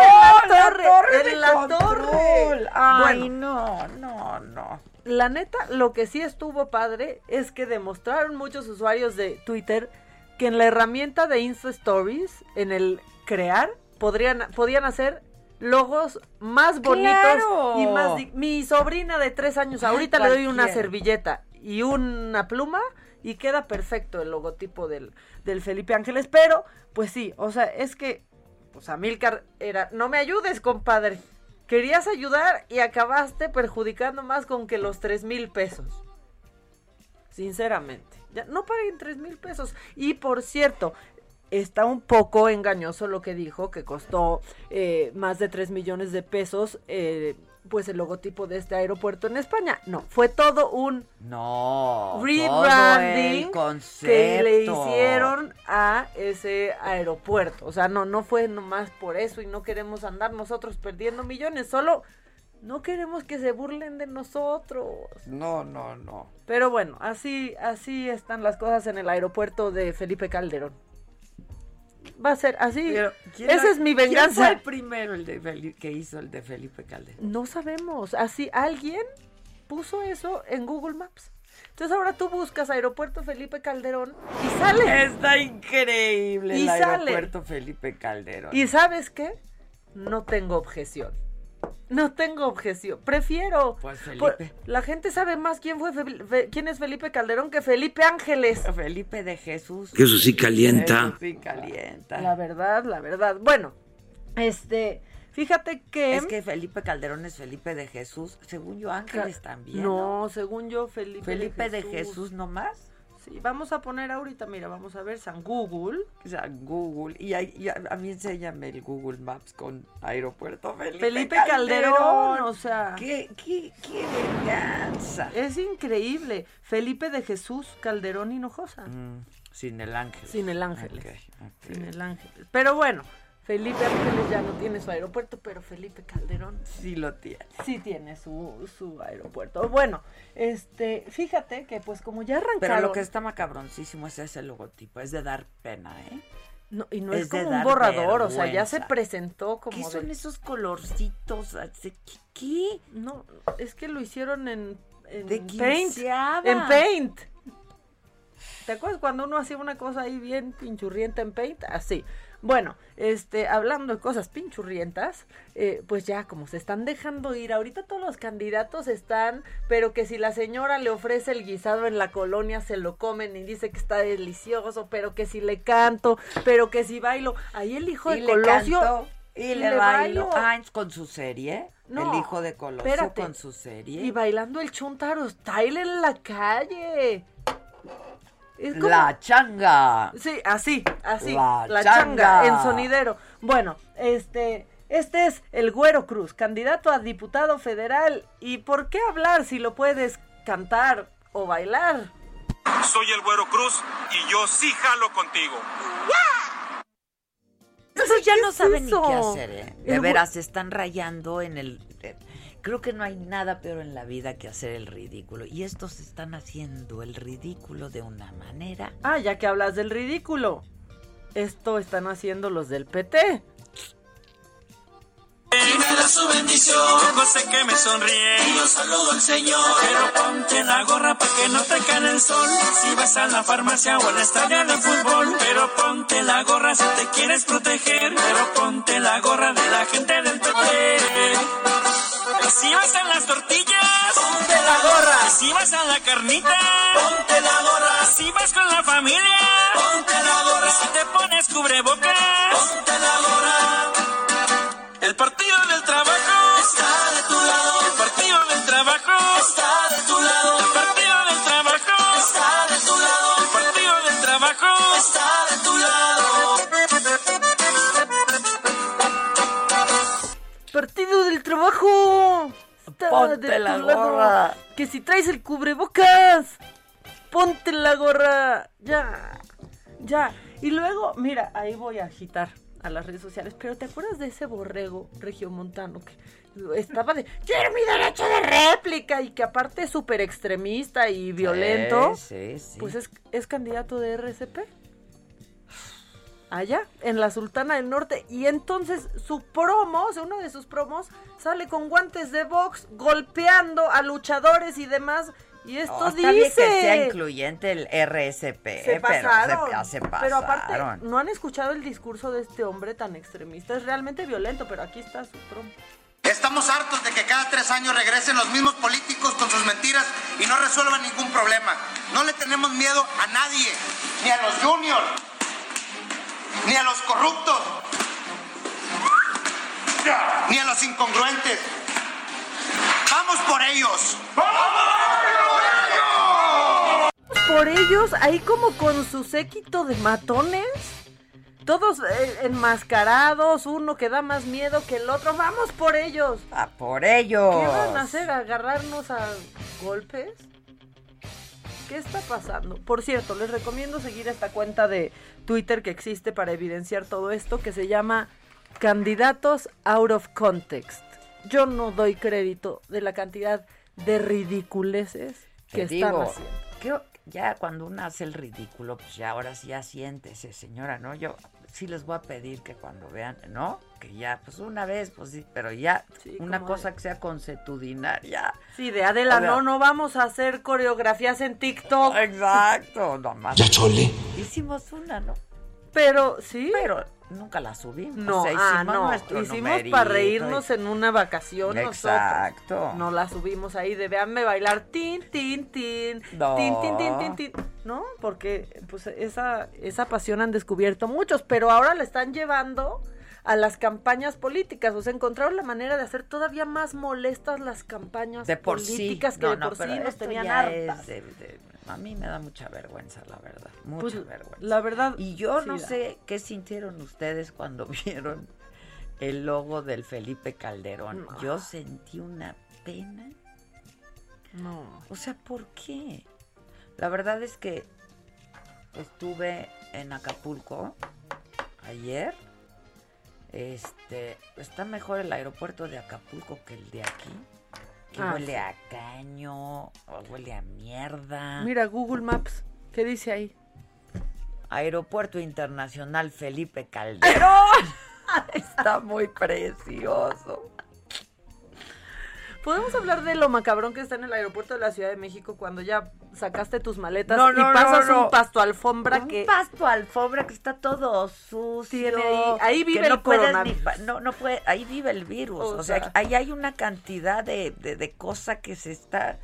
la La torre, torre de la control. torre. Ay, Bueno, no, no, no. La neta, lo que sí estuvo padre es que demostraron muchos usuarios de Twitter que en la herramienta de Insta Stories, en el crear, podrían, podían hacer logos más bonitos ¡Claro! y más... Mi sobrina de tres años, Ay, ahorita le doy una servilleta y una pluma y queda perfecto el logotipo del, del Felipe Ángeles, pero pues sí, o sea, es que pues Amilcar era, no me ayudes, compadre. Querías ayudar y acabaste perjudicando más con que los tres mil pesos. Sinceramente. Ya, no paguen tres mil pesos. Y por cierto, está un poco engañoso lo que dijo, que costó eh, más de 3 millones de pesos, eh, pues el logotipo de este aeropuerto en España. No, fue todo un No. rebranding que le hicieron a ese aeropuerto. O sea, no, no fue nomás por eso y no queremos andar nosotros perdiendo millones, solo no queremos que se burlen de nosotros. No, no, no. Pero bueno, así, así están las cosas en el aeropuerto de Felipe Calderón. Va a ser así. Pero, ¿quién Esa es mi ¿quién venganza. fue el primero el de que hizo el de Felipe Calderón? No sabemos. Así alguien puso eso en Google Maps. Entonces ahora tú buscas aeropuerto Felipe Calderón y sale. Está increíble Y el sale. aeropuerto Felipe Calderón. ¿Y sabes qué? No tengo objeción. No tengo objeción. Prefiero. Pues Por- Felipe. la gente sabe más quién fue Fe- Fe- quién es Felipe Calderón que Felipe Ángeles. Felipe de Jesús. Que eso sí calienta. Eso sí calienta. La verdad, la verdad. Bueno, este, fíjate que Es que Felipe Calderón es Felipe de Jesús. Según yo, Ángeles también. No, No, según yo Felipe, Felipe de Jesús nomás. Sí, vamos a poner ahorita, mira, vamos a ver San Google. Sea, Google. Y, ahí- y a, a mí enséñame el Google Maps con aeropuerto Felipe, Felipe Calderón, o sea. ¡Qué, qué, qué venganza! Es increíble. Felipe de Jesús Calderón Hinojosa. Mm, sin el ángel. Sin el ángel. Sin el ángel. Pero bueno, Felipe Ángeles ya no tiene su aeropuerto, pero Felipe Calderón Sí lo tiene. sí tiene su, su aeropuerto. Bueno, este, fíjate que pues como ya arrancaron. Pero lo que está macabroncísimo es ese logotipo. Es de dar pena, ¿eh? No, y no es, como un borrador, o sea, ya se presentó como ¿Qué son de- esos colorcitos? ¿Qué? qué? No, es que lo hicieron en, en De Paint. En Paint. ¿Te acuerdas cuando uno hacía una cosa ahí bien pinchurrienta en Paint? Así. Bueno, este, hablando de cosas pinchurrientas, eh, pues ya como se están dejando ir, ahorita todos los candidatos están, pero que si la señora le ofrece el guisado en la colonia se lo comen y dice que está delicioso, pero que si le canto, pero que si bailo, ahí el hijo Y de le Colosio canto, y, y le le bailo. bailo. Ah, con su serie. No, el hijo de Colosio espérate. con su serie. Y bailando el chuntaro style en la calle. Es como- La changa. Sí, así, así. La La, changa. changa. en sonidero. Bueno, este, este es el Güero Cruz, candidato a diputado federal. ¿Y por qué hablar si lo puedes cantar o bailar? Soy el Güero Cruz y yo sí jalo contigo. Entonces ya ¿qué no saben eso? ni qué hacer, ¿eh? De El veras, se están rayando en el... Creo que no hay nada peor en la vida que hacer el ridículo. Y estos están haciendo el ridículo de una manera... Ah, ya que hablas del ridículo. Esto están haciendo los del PT. Y me da su bendición. Yo sé que me sonríe. Y yo saludo al Señor. Pero ponte la gorra para que no te caiga el sol. Si vas a la farmacia o al estadio de fútbol. Pero ponte la gorra si te quieres proteger. Pero ponte la gorra de la gente del PP. Si vas a las tortillas, ponte la gorra. Si vas a la carnita, ponte la gorra. Si vas con la familia, ponte la gorra. Si te pones cubrebocas, ponte la gorra. El partido del trabajo está de tu lado. El partido del trabajo está de tu lado. El partido del trabajo está de tu lado. El partido del trabajo está trabajo. Ponte de la gorra. Que si traes el cubrebocas. Ponte la gorra. Ya. Ya. Y luego, mira, ahí voy a agitar a las redes sociales. Pero ¿te acuerdas de ese borrego regiomontano que estaba de quiero mi derecho de réplica y que aparte es súper extremista y violento? Sí, sí, sí. Pues es, es candidato de RCP. Allá, en la Sultana del Norte. Y entonces su promo, o sea, uno de sus promos, sale con guantes de box golpeando a luchadores y demás. Y esto No, dice. está bien que sea incluyente el RSP, Se pero pasaron. se, ya se pasaron. Pero aparte, no han escuchado el discurso de este hombre tan extremista. Es realmente violento, pero aquí está su promo. Estamos hartos de que cada tres años regresen los mismos políticos con sus mentiras y no resuelvan ningún problema. No le tenemos miedo a nadie, ni a los juniors, ni a los corruptos, ni a los incongruentes. Vamos por ellos. Por ellos, ahí como con su séquito de matones. Todos eh, enmascarados, uno que da más miedo que el otro. Vamos por ellos. Ah, por ellos. ¿Qué van a hacer? ¿Agarrarnos a golpes? ¿Qué está pasando? Por cierto, les recomiendo seguir esta cuenta de Twitter que existe para evidenciar todo esto, que se llama Candidatos Out of Context. Yo no doy crédito de la cantidad de ridiculeces que Te están digo, haciendo. ¿qué- ya cuando uno hace el ridículo, pues ya ahora sí ya siéntese, señora, ¿no? Yo sí les voy a pedir que cuando vean, ¿no? Que ya, pues una vez, pues sí, pero ya una cosa que sea consuetudinaria. Sí, de Adela, O sea- no, no vamos a hacer coreografías en TikTok. Exacto, nomás. Ya chole. Hicimos una, ¿no? Pero, sí. Pero nunca la subimos. No, o sea, ah, no. Hicimos para y- reírnos en una vacación Exacto. nosotros. No la subimos ahí de véanme bailar tin, tin, tin, No. tin, tin, tin, tin, tin. ¿No? Porque pues esa, esa pasión han descubierto muchos, pero ahora la están llevando a las campañas políticas. O sea, encontraron la manera de hacer todavía más molestas las campañas de por sí. políticas que No, de por sí nos tenían hartas. es de- de- a mí me da mucha vergüenza, la verdad. Mucha Pues, vergüenza. La verdad. Y yo sí no da. sé qué sintieron ustedes cuando vieron el logo del Felipe Calderón. No. Yo sentí una pena. No. O sea, ¿por qué? La verdad es que estuve en Acapulco ayer. Este, está mejor el aeropuerto de Acapulco que el de aquí. Que Ah, huele a caño, o huele a mierda. Mira, Google Maps, ¿qué dice ahí? Aeropuerto Internacional Felipe Calderón. Está muy precioso. ¿Podemos hablar de lo macabrón que está en el aeropuerto de la Ciudad de México cuando ya sacaste tus maletas No, y pasas no, un pasto alfombra Un que pasto alfombra que está todo sucio. Ahí- ahí vive el coronavirus. no, no puede, ahí vive el virus. O O, sea, sea. ahí hay una cantidad de, de, de cosa que se está.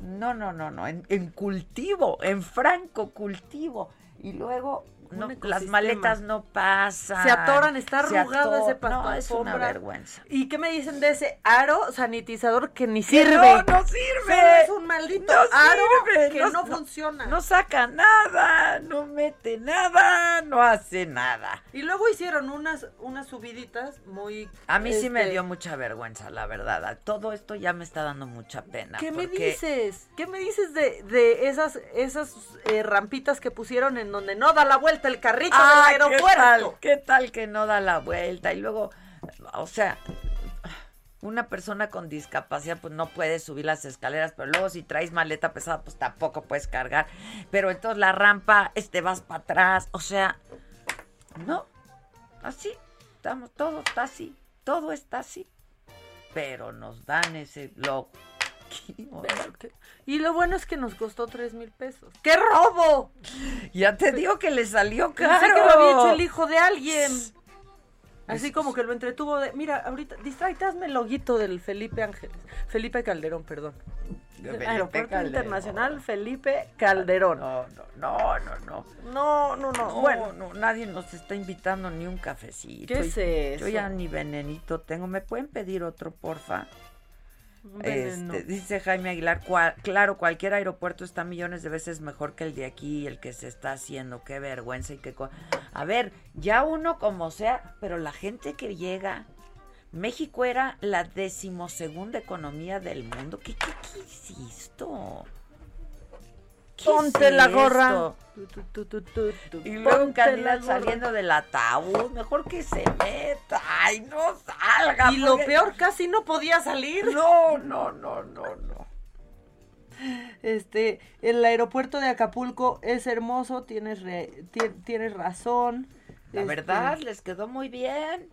No, no, no, no. En, en cultivo, en franco cultivo. Y luego Un no, las maletas no pasan. se atoran, está arrugado ese pasto No, es una vergüenza. ¿Y qué me dicen de ese aro sanitizador que ni sirve? No, no sirve. Es un maldito No aro sirve, que no- funciona. No saca nada, no mete nada, no hace nada. Y luego hicieron unas, unas subiditas muy... A mí sí me este, dio mucha vergüenza, la verdad. Todo esto ya me está dando mucha pena. ¿Qué me dices? ¿Qué me dices de, de esas, esas eh, rampitas que pusieron en donde no da la vuelta el carrito Ah, del ¿qué aeropuerto? tal? ¿Qué tal que no da la vuelta? Y luego, o sea, una persona con discapacidad pues no puede subir las escaleras, pero luego si traes maleta pesada pues tampoco puedes cargar. Pero entonces la rampa, este vas para atrás, o sea, no, así, estamos, todo está así, todo está así. Pero nos dan ese Y lo bueno es que nos costó tres mil pesos. ¡Qué robo! Ya te digo que le salió caro. Pensé que lo había hecho el hijo de alguien. Así como que lo entretuvo de, mira, ahorita, distráete, hazme el loguito del Felipe Ángeles. Felipe Calderón, perdón. Felipe Aeropuerto Calderón. Internacional Felipe Calderón. No, no, no, no, no. No, no, no. No, bueno, no, nadie nos está invitando ni un cafecito. ¿Qué es eso? Yo ya ni venenito tengo. ¿Me pueden pedir otro, porfa? Este, dice Jaime Aguilar, "Cua- claro, cualquier aeropuerto está millones de veces mejor que el de aquí, el que se está haciendo. Qué vergüenza y qué... co- A ver, ya uno como sea, pero la gente que llega... México era la decimosegunda economía del mundo. ¿Qué, qué, qué es esto? ¿Qué Ponte es la gorra. esto? Tu, tu, tu, tu, tu, tu, Y luego un candidato saliendo del ataúd, mejor que se meta. Ay, no salga. Y lo peor, casi no podía salir. No, no, no, no, no. Este, el aeropuerto de Acapulco es hermoso, tienes, re- ti- tienes razón. La Este, verdad, les quedó muy bien.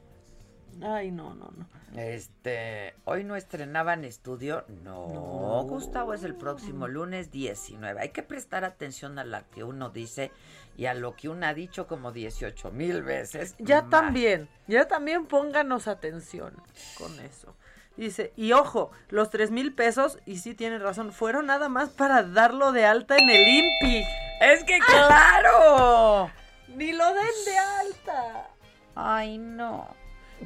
Ay, no, no, no. Este, hoy no estrenaban estudio. No, No. Gustavo, es el próximo lunes 19. Hay que prestar atención a lo que uno dice y a lo que uno ha dicho como 18 mil veces. Ya más. también, ya también pónganos atención con eso. Dice, y ojo, los tres mil pesos, y sí tiene razón, fueron nada más para darlo de alta en el INPI. Es que claro. Ni lo den de alta. Ay, no.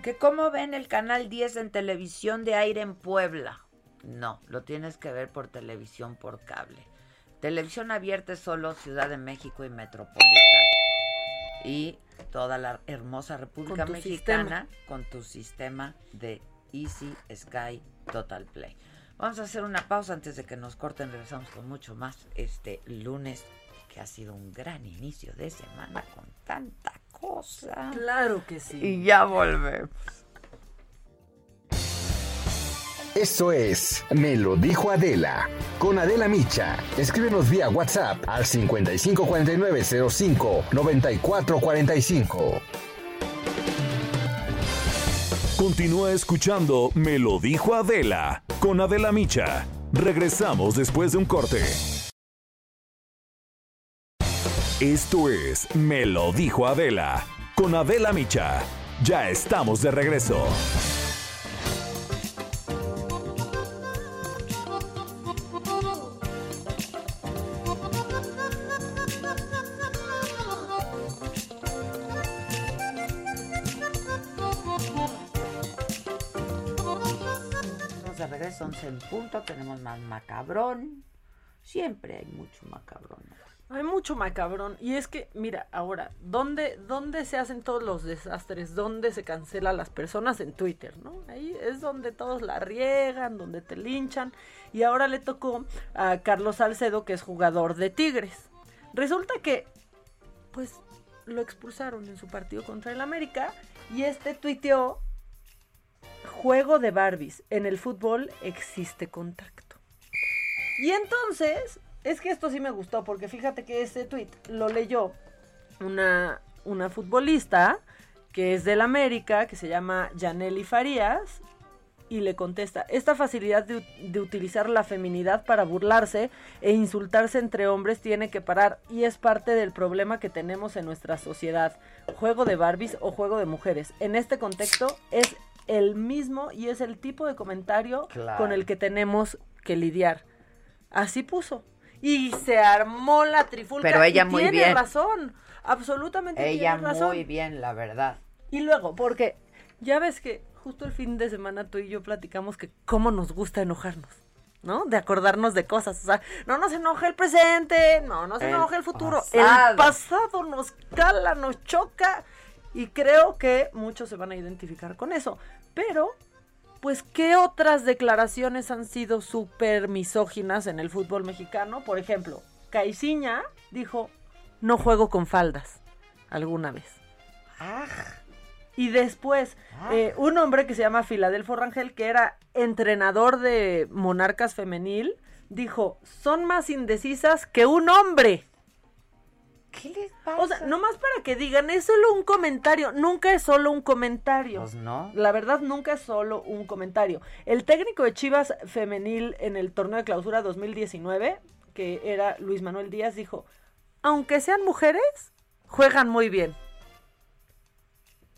Que cómo ven el canal 10 en televisión de aire en Puebla. No, lo tienes que ver por televisión por cable. Televisión abierta es solo Ciudad de México y Metropolitana. Y toda la hermosa República Con Mexicana con tu sistema de Easy Sky Total Play. Vamos a hacer una pausa antes de que nos corten. Regresamos con mucho más este lunes, que ha sido un gran inicio de semana con tanta cosa. Claro que sí. Y ya volvemos. Eso es, me lo dijo Adela. Con Adela Micha. Escríbenos vía WhatsApp al 554905 9445. Continúa escuchando Me lo dijo Adela con Adela Micha. Regresamos después de un corte. Esto es Me lo dijo Adela con Adela Micha. Ya estamos de regreso. De regreso, 11 en punto, tenemos más macabrón. Siempre hay mucho macabrón. Hay mucho macabrón. Y es que, mira, ahora, ¿dónde, ¿dónde se hacen todos los desastres? ¿Dónde se cancelan las personas? En Twitter, ¿no? Ahí es donde todos la riegan, donde te linchan. Y ahora le tocó a Carlos Salcedo, que es jugador de Tigres. Resulta que, pues, lo expulsaron en su partido contra el América. Y este tuiteó, juego de Barbies. En el fútbol existe contacto. Y entonces, es que esto sí me gustó, porque fíjate que este tweet lo leyó una, una futbolista que es del América, que se llama Janely Farías, y le contesta, esta facilidad de, de utilizar la feminidad para burlarse e insultarse entre hombres tiene que parar y es parte del problema que tenemos en nuestra sociedad. Juego de Barbies o juego de mujeres. En este contexto es el mismo y es el tipo de comentario Claro. con el que tenemos que lidiar. Así puso. Y se armó la trifulca. Pero ella y muy tiene bien. razón. Absolutamente Ella tiene razón. muy bien, la verdad. Y luego, porque ya ves que justo el fin de semana tú y yo platicamos que cómo nos gusta enojarnos, ¿no? De acordarnos de cosas. O sea, no nos enoja el presente, no nos enoja el futuro. pasado. El pasado nos cala, nos choca. Y creo que muchos se van a identificar con eso. Pero, pues, ¿qué otras declaraciones han sido súper misóginas en el fútbol mexicano? Por ejemplo, Caiciña dijo, no juego con faldas, alguna vez. Y después, eh, un hombre que se llama Filadelfo Rangel, que era entrenador de Monarcas Femenil, dijo, son más indecisas que un hombre. ¿Qué les pasa? O sea, nomás para que digan, es solo un comentario, nunca es solo un comentario. Pues no. La verdad, nunca es solo un comentario. El técnico de Chivas Femenil en el torneo de clausura 2019, que era Luis Manuel Díaz, dijo, aunque sean mujeres, juegan muy bien.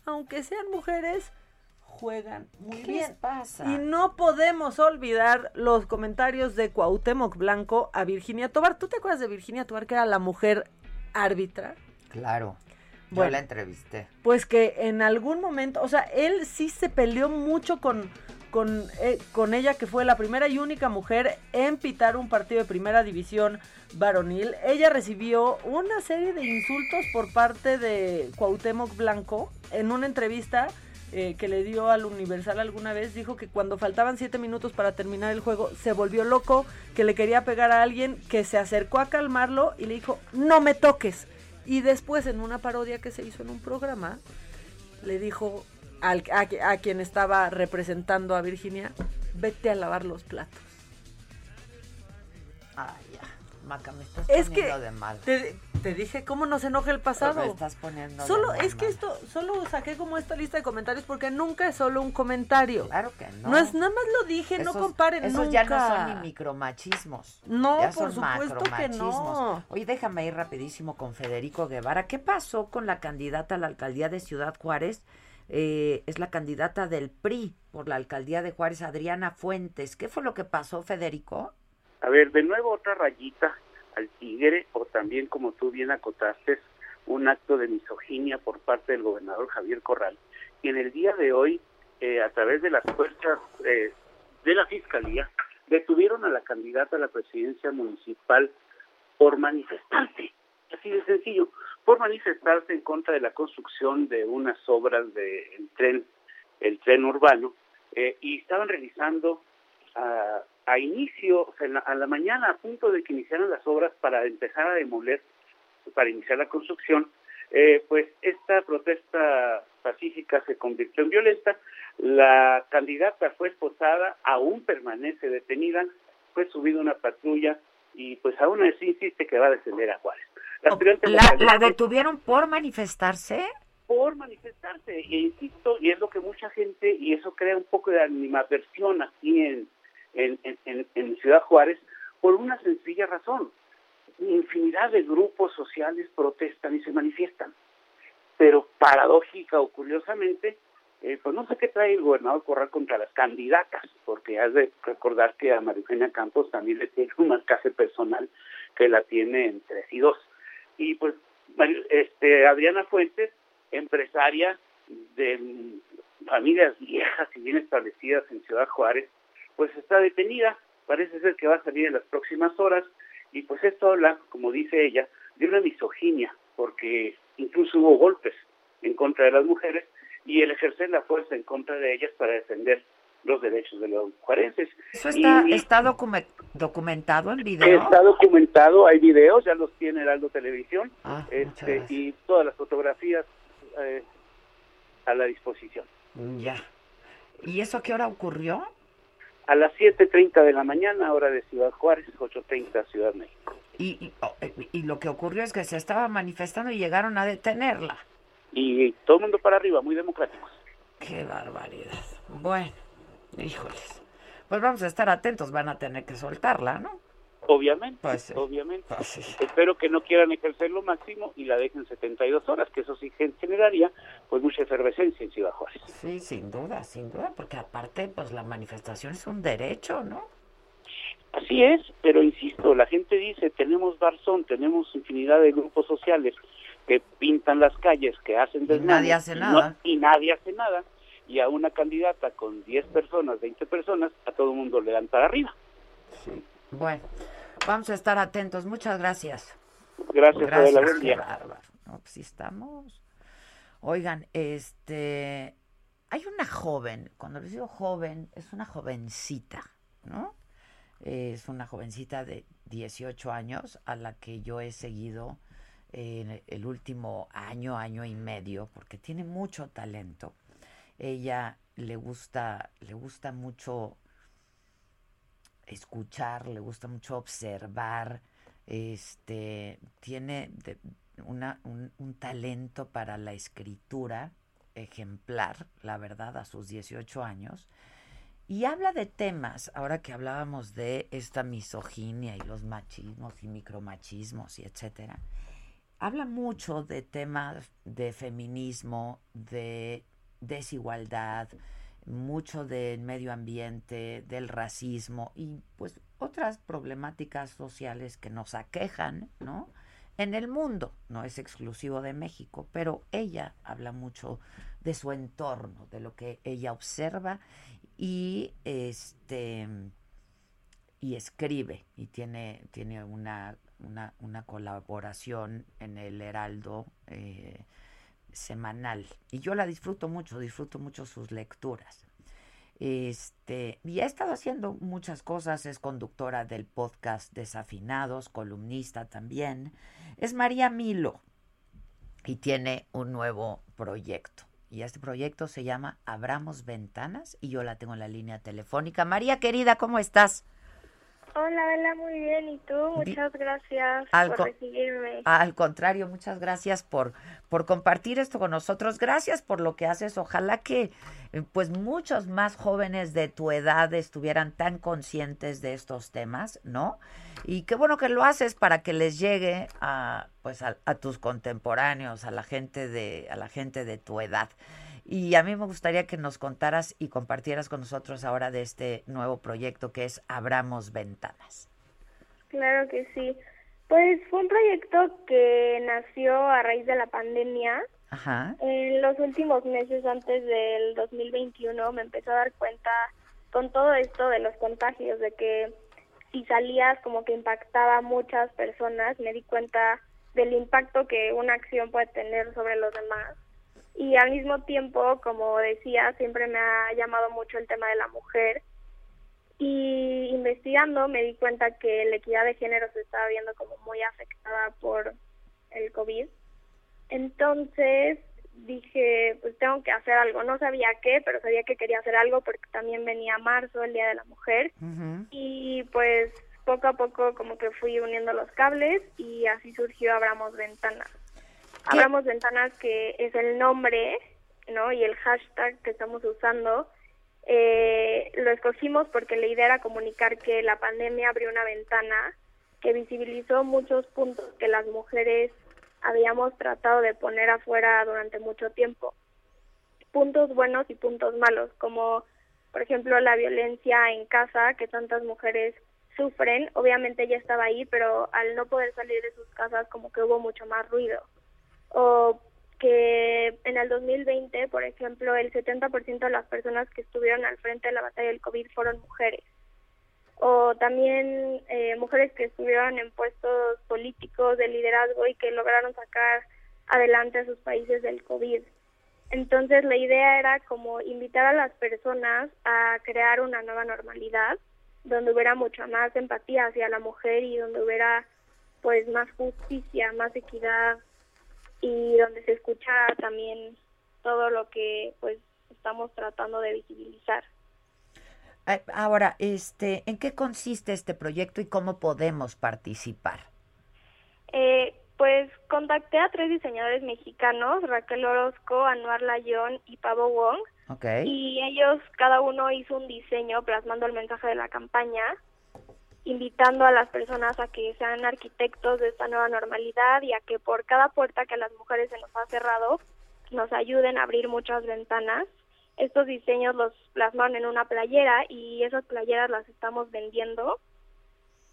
Aunque sean mujeres, juegan muy ¿Qué bien. les pasa? Y no podemos olvidar los comentarios de Cuauhtémoc Blanco a Virginia Tobar. ¿Tú te acuerdas de Virginia Tobar, que era la mujer árbitra? Claro. Yo Bueno. la entrevisté. Pues que en algún momento, o sea, él sí se peleó mucho con, con, eh, con ella, que fue la primera y única mujer en pitar un partido de primera división varonil. Ella recibió una serie de insultos por parte de Cuauhtémoc Blanco en una entrevista eh, que le dio al Universal alguna vez. Dijo que cuando faltaban siete minutos para terminar el juego, se volvió loco, que le quería pegar a alguien, que se acercó a calmarlo y le dijo, no me toques. Y después en una parodia que se hizo en un programa, le dijo a, a quien estaba representando a Virginia, vete a lavar los platos. Maca, me estás Es poniendo que de mal. te, te dije cómo nos enoja el pasado. Me estás poniendo de Solo, mal, es que esto, solo saqué como esta lista de comentarios porque nunca es solo un comentario. Claro que no. No es nada más lo dije, no Esos- comparen Esos nunca. ya no son ni micromachismos. No, Ya por son supuesto que no. Oye, déjame ir rapidísimo con Federico Guevara. ¿Qué pasó con la candidata a la alcaldía de Ciudad Juárez? Eh, es la candidata del PRI por la alcaldía de Juárez, Adriana Fuentes. ¿Qué fue lo que pasó, Federico? A ver, de nuevo otra rayita al tigre, o también, como tú bien acotaste, un acto de misoginia por parte del gobernador Javier Corral. Y en el día de hoy, eh, a través de las fuerzas eh, de la Fiscalía, detuvieron a la candidata a la presidencia municipal por manifestarse, así de sencillo, por manifestarse en contra de la construcción de unas obras del tren, el tren urbano, eh, y estaban realizando a, a inicio, o sea, en la- a la mañana, a punto de que iniciaran las obras para empezar a demoler, para iniciar la construcción, eh, pues esta protesta pacífica se convirtió en violenta. La candidata fue esposada, aún permanece detenida, fue subida una patrulla y pues aún así insiste que va a descender a Juárez. La, aspirante ¿La, localista- la detuvieron por manifestarse? por manifestarse. E insisto, y es lo que mucha gente, y eso crea un poco de animadversión aquí en, en, en- en- Ciudad Juárez, por una sencilla razón. Infinidad de grupos sociales protestan y se manifiestan. Pero paradójica o curiosamente, eh, pues no sé qué trae el gobernador Corral contra las candidatas, porque has de recordar que a María Campos también le tiene un marcaje personal que la tiene en tres y dos. Y pues este, Adriana Fuentes, empresaria de mm, familias viejas y bien establecidas en Ciudad Juárez, pues está detenida. Parece ser que va a salir en las próximas horas. Y pues esto habla, como dice ella, de una misoginia, porque incluso hubo golpes en contra de las mujeres y el ejercer la fuerza en contra de ellas para defender los derechos de los juarenses. ¿Eso está, Y- está docume- documentado en video? Está documentado, hay videos, ya los tiene Heraldo Televisión, Ah, este, y todas las fotografías eh, a la disposición. Ya. ¿Y eso a qué hora ocurrió? A las 7.30 de la mañana, hora de Ciudad Juárez, 8.30 Ciudad México. Y, y, oh, eh, y lo que ocurrió es que se estaba manifestando y llegaron a detenerla. Y todo el mundo para arriba, muy democráticos. Qué barbaridad. Bueno, híjoles. Pues vamos a estar atentos, van a tener que soltarla, ¿no? Obviamente, Pues sí. obviamente. Pues sí. Espero que no quieran ejercer lo máximo y la dejen 72 horas, que eso sí gen- generaría pues mucha efervescencia en Ciudad Juárez. Sí, sin duda, sin duda, porque aparte, pues la manifestación es un derecho, ¿no? Así es, pero insisto, la gente dice, tenemos Barzón, tenemos infinidad de grupos sociales que pintan las calles, que hacen desmanes, nadie hace y nada. y nadie hace nada, y a una candidata con 10 personas, 20 personas, a todo el mundo le dan para arriba. Bueno, vamos a estar atentos. Muchas gracias. Gracias, Adela, buen día. bárbaro. No, pues sí estamos. Oigan, este, hay una joven, cuando les digo joven, es una jovencita, ¿no? Es una jovencita de 18 años a la que yo he seguido en el último año, año y medio, porque tiene mucho talento. Ella le gusta, le gusta mucho escuchar, le gusta mucho observar, este, tiene una, un, un talento para la escritura ejemplar, la verdad, a sus 18 años. Y habla de temas, ahora que hablábamos de esta misoginia y los machismos y micromachismos y etcétera, habla mucho de temas de feminismo, de desigualdad, mucho del medio ambiente, del racismo y pues otras problemáticas sociales que nos aquejan, ¿no? En el mundo, no es exclusivo de México, pero ella habla mucho de su entorno, de lo que ella observa y este y escribe y tiene tiene una una, colaboración en el Heraldo eh, semanal y yo la disfruto mucho disfruto mucho sus lecturas este y ha estado haciendo muchas cosas es conductora del podcast Desafinados columnista también es María Milo y tiene un nuevo proyecto y este proyecto se llama Abramos Ventanas y yo la tengo en la línea telefónica. María querida, ¿cómo estás? Hola, Bella, muy bien. ¿Y tú? Muchas gracias Al por recibirme. Al contrario, muchas gracias por, por compartir esto con nosotros. Gracias por lo que haces. Ojalá que eh, pues muchos más jóvenes de tu edad estuvieran tan conscientes de estos temas, ¿no? Y qué bueno que lo haces para que les llegue a pues a, a tus contemporáneos, a la gente de a la gente de tu edad. Y a mí me gustaría que nos contaras y compartieras con nosotros ahora de este nuevo proyecto que es Abramos Ventanas. Claro que sí. Pues fue un proyecto que nació a raíz de la pandemia. Ajá. En los últimos meses antes del 2021 me empecé a dar cuenta con todo esto de los contagios, de que si salías como que impactaba a muchas personas, me di cuenta del impacto que una acción puede tener sobre los demás. Y al mismo tiempo, como decía, siempre me ha llamado mucho el tema de la mujer. Y investigando me di cuenta que la equidad de género se estaba viendo como muy afectada por el COVID. Entonces dije, pues tengo que hacer algo. No sabía qué, pero sabía que quería hacer algo porque también venía marzo, el Día de la Mujer. Y pues poco a poco como que fui uniendo los cables y así surgió Abramos Ventanas. Abramos Ventanas que es el nombre, ¿no? Y el hashtag que estamos usando. Eh, lo escogimos porque la idea era comunicar que la pandemia abrió una ventana que visibilizó muchos puntos que las mujeres habíamos tratado de poner afuera durante mucho tiempo. Puntos buenos y puntos malos, como por ejemplo la violencia en casa que tantas mujeres sufren. Obviamente ya estaba ahí, pero al no poder salir de sus casas como que hubo mucho más ruido. O que en el 2020, por ejemplo, el 70% de las personas que estuvieron al frente de la batalla del COVID fueron mujeres o también eh, mujeres que estuvieron en puestos políticos de liderazgo y que lograron sacar adelante a sus países del COVID. Entonces la idea era como invitar a las personas a crear una nueva normalidad donde hubiera mucha más empatía hacia la mujer y donde hubiera pues más justicia, más equidad y donde se escuchara también todo lo que pues estamos tratando de visibilizar. Ahora, este, ¿en qué consiste este proyecto y cómo podemos participar? Eh, pues contacté a tres diseñadores mexicanos, Raquel Orozco, Anuar Layón y Pavo Wong. Y ellos, cada uno hizo un diseño plasmando el mensaje de la campaña, invitando a las personas a que sean arquitectos de esta nueva normalidad y a que por cada puerta que a las mujeres se nos ha cerrado, nos ayuden a abrir muchas ventanas. Estos diseños los plasman en una playera y esas playeras las estamos vendiendo.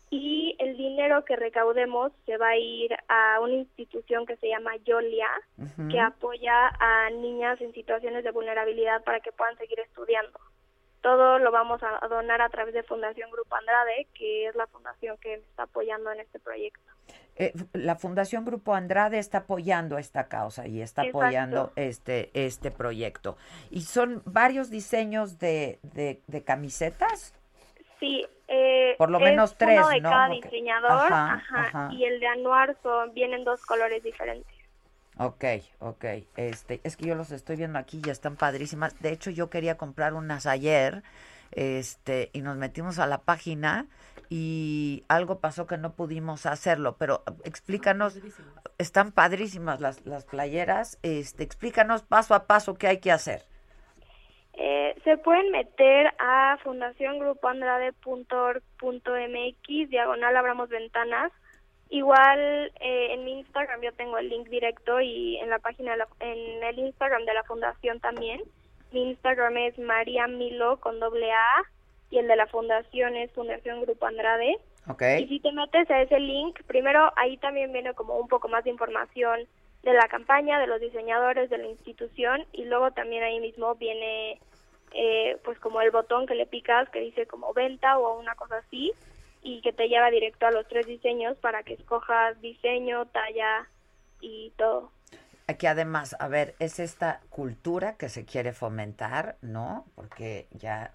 Y el dinero que recaudemos se va a ir a una institución que se llama Yolia, que apoya a niñas en situaciones de vulnerabilidad para que puedan seguir estudiando. Todo lo vamos a donar a través de Fundación Grupo Andrade, que es la fundación que está apoyando en este proyecto. Eh, la Fundación Grupo Andrade está apoyando esta causa y está apoyando este este proyecto. ¿Y son varios diseños de, de, camisetas? Sí. Eh, Por lo menos tres, uno de cada diseñador y el de Anuar son, vienen dos colores diferentes. Ok, ok. Este, es que yo los estoy viendo aquí, ya están padrísimas. De hecho, yo quería comprar unas ayer, este, y nos metimos a la página y algo pasó que no pudimos hacerlo, pero explícanos, están padrísimas las, las playeras, este, explícanos paso a paso qué hay que hacer. Eh, se pueden meter a fundaciongrupoandrade.org.mx, diagonal abramos ventanas. Igual eh, en mi Instagram yo tengo el link directo y en la página, en el Instagram de la fundación también. Mi Instagram es María Milo con doble A y el de la fundación es Fundación Grupo Andrade. Okay. Y si te metes a ese link, primero ahí también viene como un poco más de información de la campaña, de los diseñadores, de la institución y luego también ahí mismo viene eh, pues como el botón que le picas que dice como venta o una cosa así y que te lleva directo a los tres diseños para que escojas diseño, talla y todo que además, a ver, es esta cultura que se quiere fomentar, ¿no? Porque ya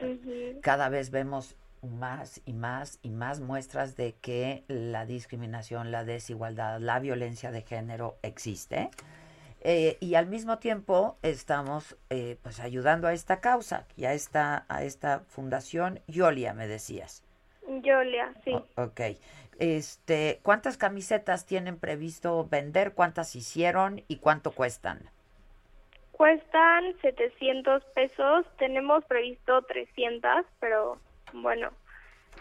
cada vez vemos más y más y más muestras de que la discriminación, la desigualdad, la violencia de género existe. Eh, y al mismo tiempo estamos eh, pues ayudando a esta causa y a esta, a esta fundación Yolia, me decías. Yolia, sí. ok. Este, ¿cuántas camisetas tienen previsto vender? ¿Cuántas hicieron y cuánto cuestan? Cuestan 700 pesos. Tenemos previsto 300, pero bueno,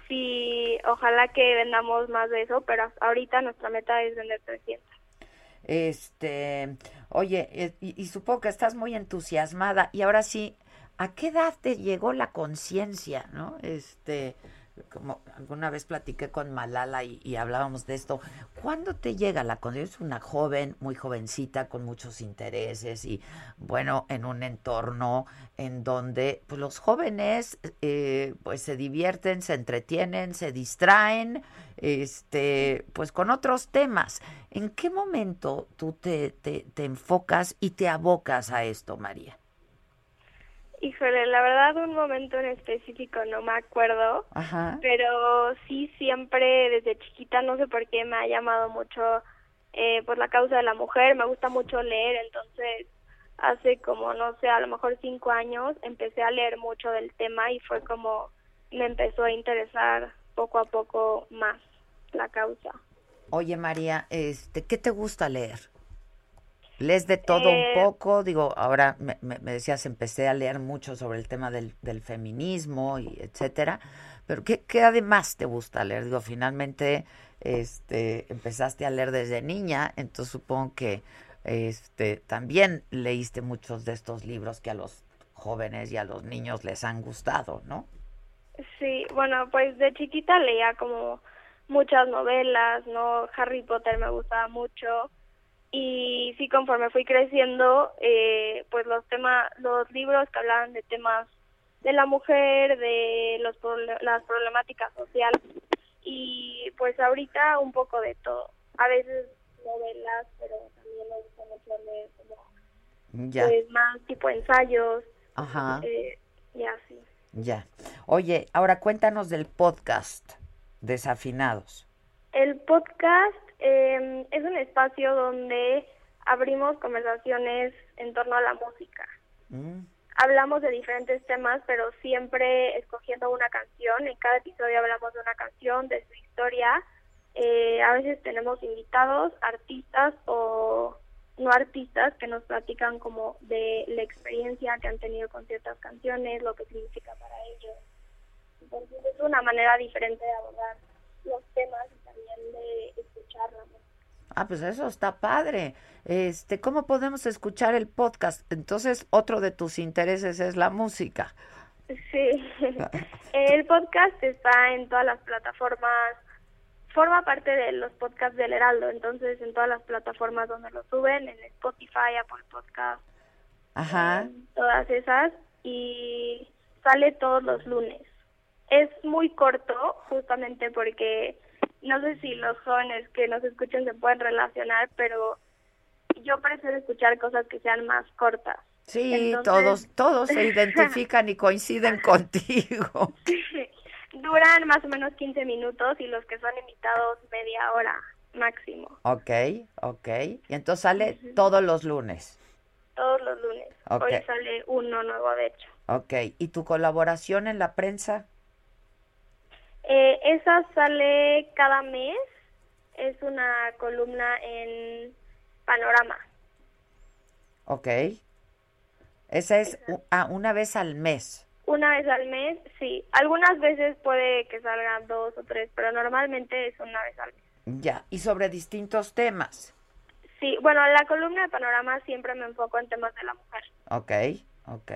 sí, ojalá que vendamos más de eso, pero ahorita nuestra meta es vender 300. Este, oye, eh, y, y supongo que estás muy entusiasmada y ahora sí, ¿a qué edad te llegó la conciencia, no? Este, como alguna vez platiqué con Malala y, hablábamos de esto, ¿cuándo te llega la eres una joven, muy jovencita, con muchos intereses y bueno, en un entorno en donde pues, los jóvenes eh, pues se divierten, se entretienen, se distraen, este, pues con otros temas. ¿En qué momento tú te, te, te enfocas y te abocas a esto, María? Híjole, la verdad un momento en específico no me acuerdo, pero sí siempre desde chiquita, no sé por qué me ha llamado mucho eh, por la causa de la mujer, me gusta mucho leer, entonces hace como, no sé, a lo mejor cinco años, empecé a leer mucho del tema y fue como me empezó a interesar poco a poco más la causa. Oye, María, este, ¿qué te gusta leer? ¿Lees de todo Eh, un poco? Digo, ahora me, me- me decías, empecé a leer mucho sobre el tema del, del feminismo y etcétera, pero ¿qué, ¿qué además te gusta leer? Digo, finalmente este, empezaste a leer desde niña, entonces supongo que este, también leíste muchos de estos libros que a los jóvenes y a los niños les han gustado, ¿no? Sí, bueno, pues de chiquita leía como muchas novelas, ¿no? Harry Potter me gustaba mucho y sí, conforme fui creciendo, eh, pues los temas, los libros que hablaban de temas de la mujer, de los las problemáticas sociales y pues ahorita un poco de todo. A veces novelas, pero también me gusta como Ya, pues más tipo ensayos ajá. eh, y así. Ya. Oye, ahora cuéntanos del podcast Desafinados. El podcast eh, es un espacio donde abrimos conversaciones en torno a la música. Mm, Hablamos de diferentes temas, pero siempre escogiendo una canción. En cada episodio hablamos de una canción, de su historia. Eh, a veces tenemos invitados, artistas o no artistas que nos platican como de la experiencia que han tenido con ciertas canciones, lo que significa para ellos. Entonces es una manera diferente de abordar los temas y también de escuchar la música. Ah, pues eso está padre. Este, ¿cómo podemos escuchar el podcast? Entonces, otro de tus intereses es la música. Sí, el podcast está en todas las plataformas, forma parte de los podcasts del Heraldo, entonces en todas las plataformas donde lo suben, en Spotify, Apple Podcast, Ajá. todas esas, y sale todos los lunes. Es muy corto, justamente porque no sé si los jóvenes que nos escuchen se pueden relacionar, pero yo prefiero escuchar cosas que sean más cortas. Sí, Entonces- todos, todos se identifican y coinciden contigo. Duran más o menos 15 minutos y los que son invitados media hora máximo, Ok, ok. Y entonces sale todos los lunes. todos los lunes. Hoy sale uno nuevo, de hecho. Ok. ¿Y tu colaboración en la prensa? Eh, esa sale cada mes, es una columna en Panorama. Ok. Esa es ah, una vez al mes. Una vez al mes, sí. Algunas veces puede que salgan dos o tres, pero normalmente es una vez al mes. Ya. Y sobre distintos temas. Sí, bueno, en la columna de Panorama siempre me enfoco en temas de la mujer. Ok, ok.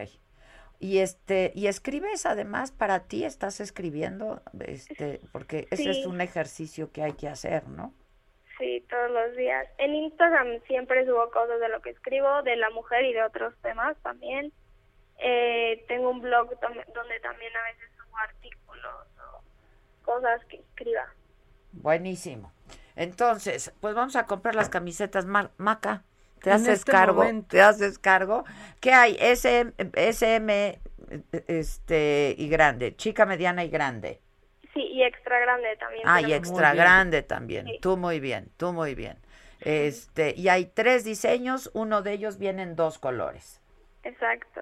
Y este, y escribes además para ti, estás escribiendo, este, porque ese es un ejercicio que hay que hacer, ¿no? Sí, todos los días. En Instagram siempre subo cosas de lo que escribo, de la mujer y de otros temas también. Eh, tengo un blog donde también a veces subo artículos o cosas que escriba. Buenísimo. Entonces, pues vamos a comprar las camisetas Maca. ¿Te haces este cargo? momento. ¿Te haces cargo? ¿Qué hay? SM, SM este, y grande, chica, mediana y grande. Sí, y extra grande también. Ah, y extra grande también. Sí. Tú muy bien, tú muy bien. Este, y hay tres diseños, uno de ellos viene en dos colores. Exacto.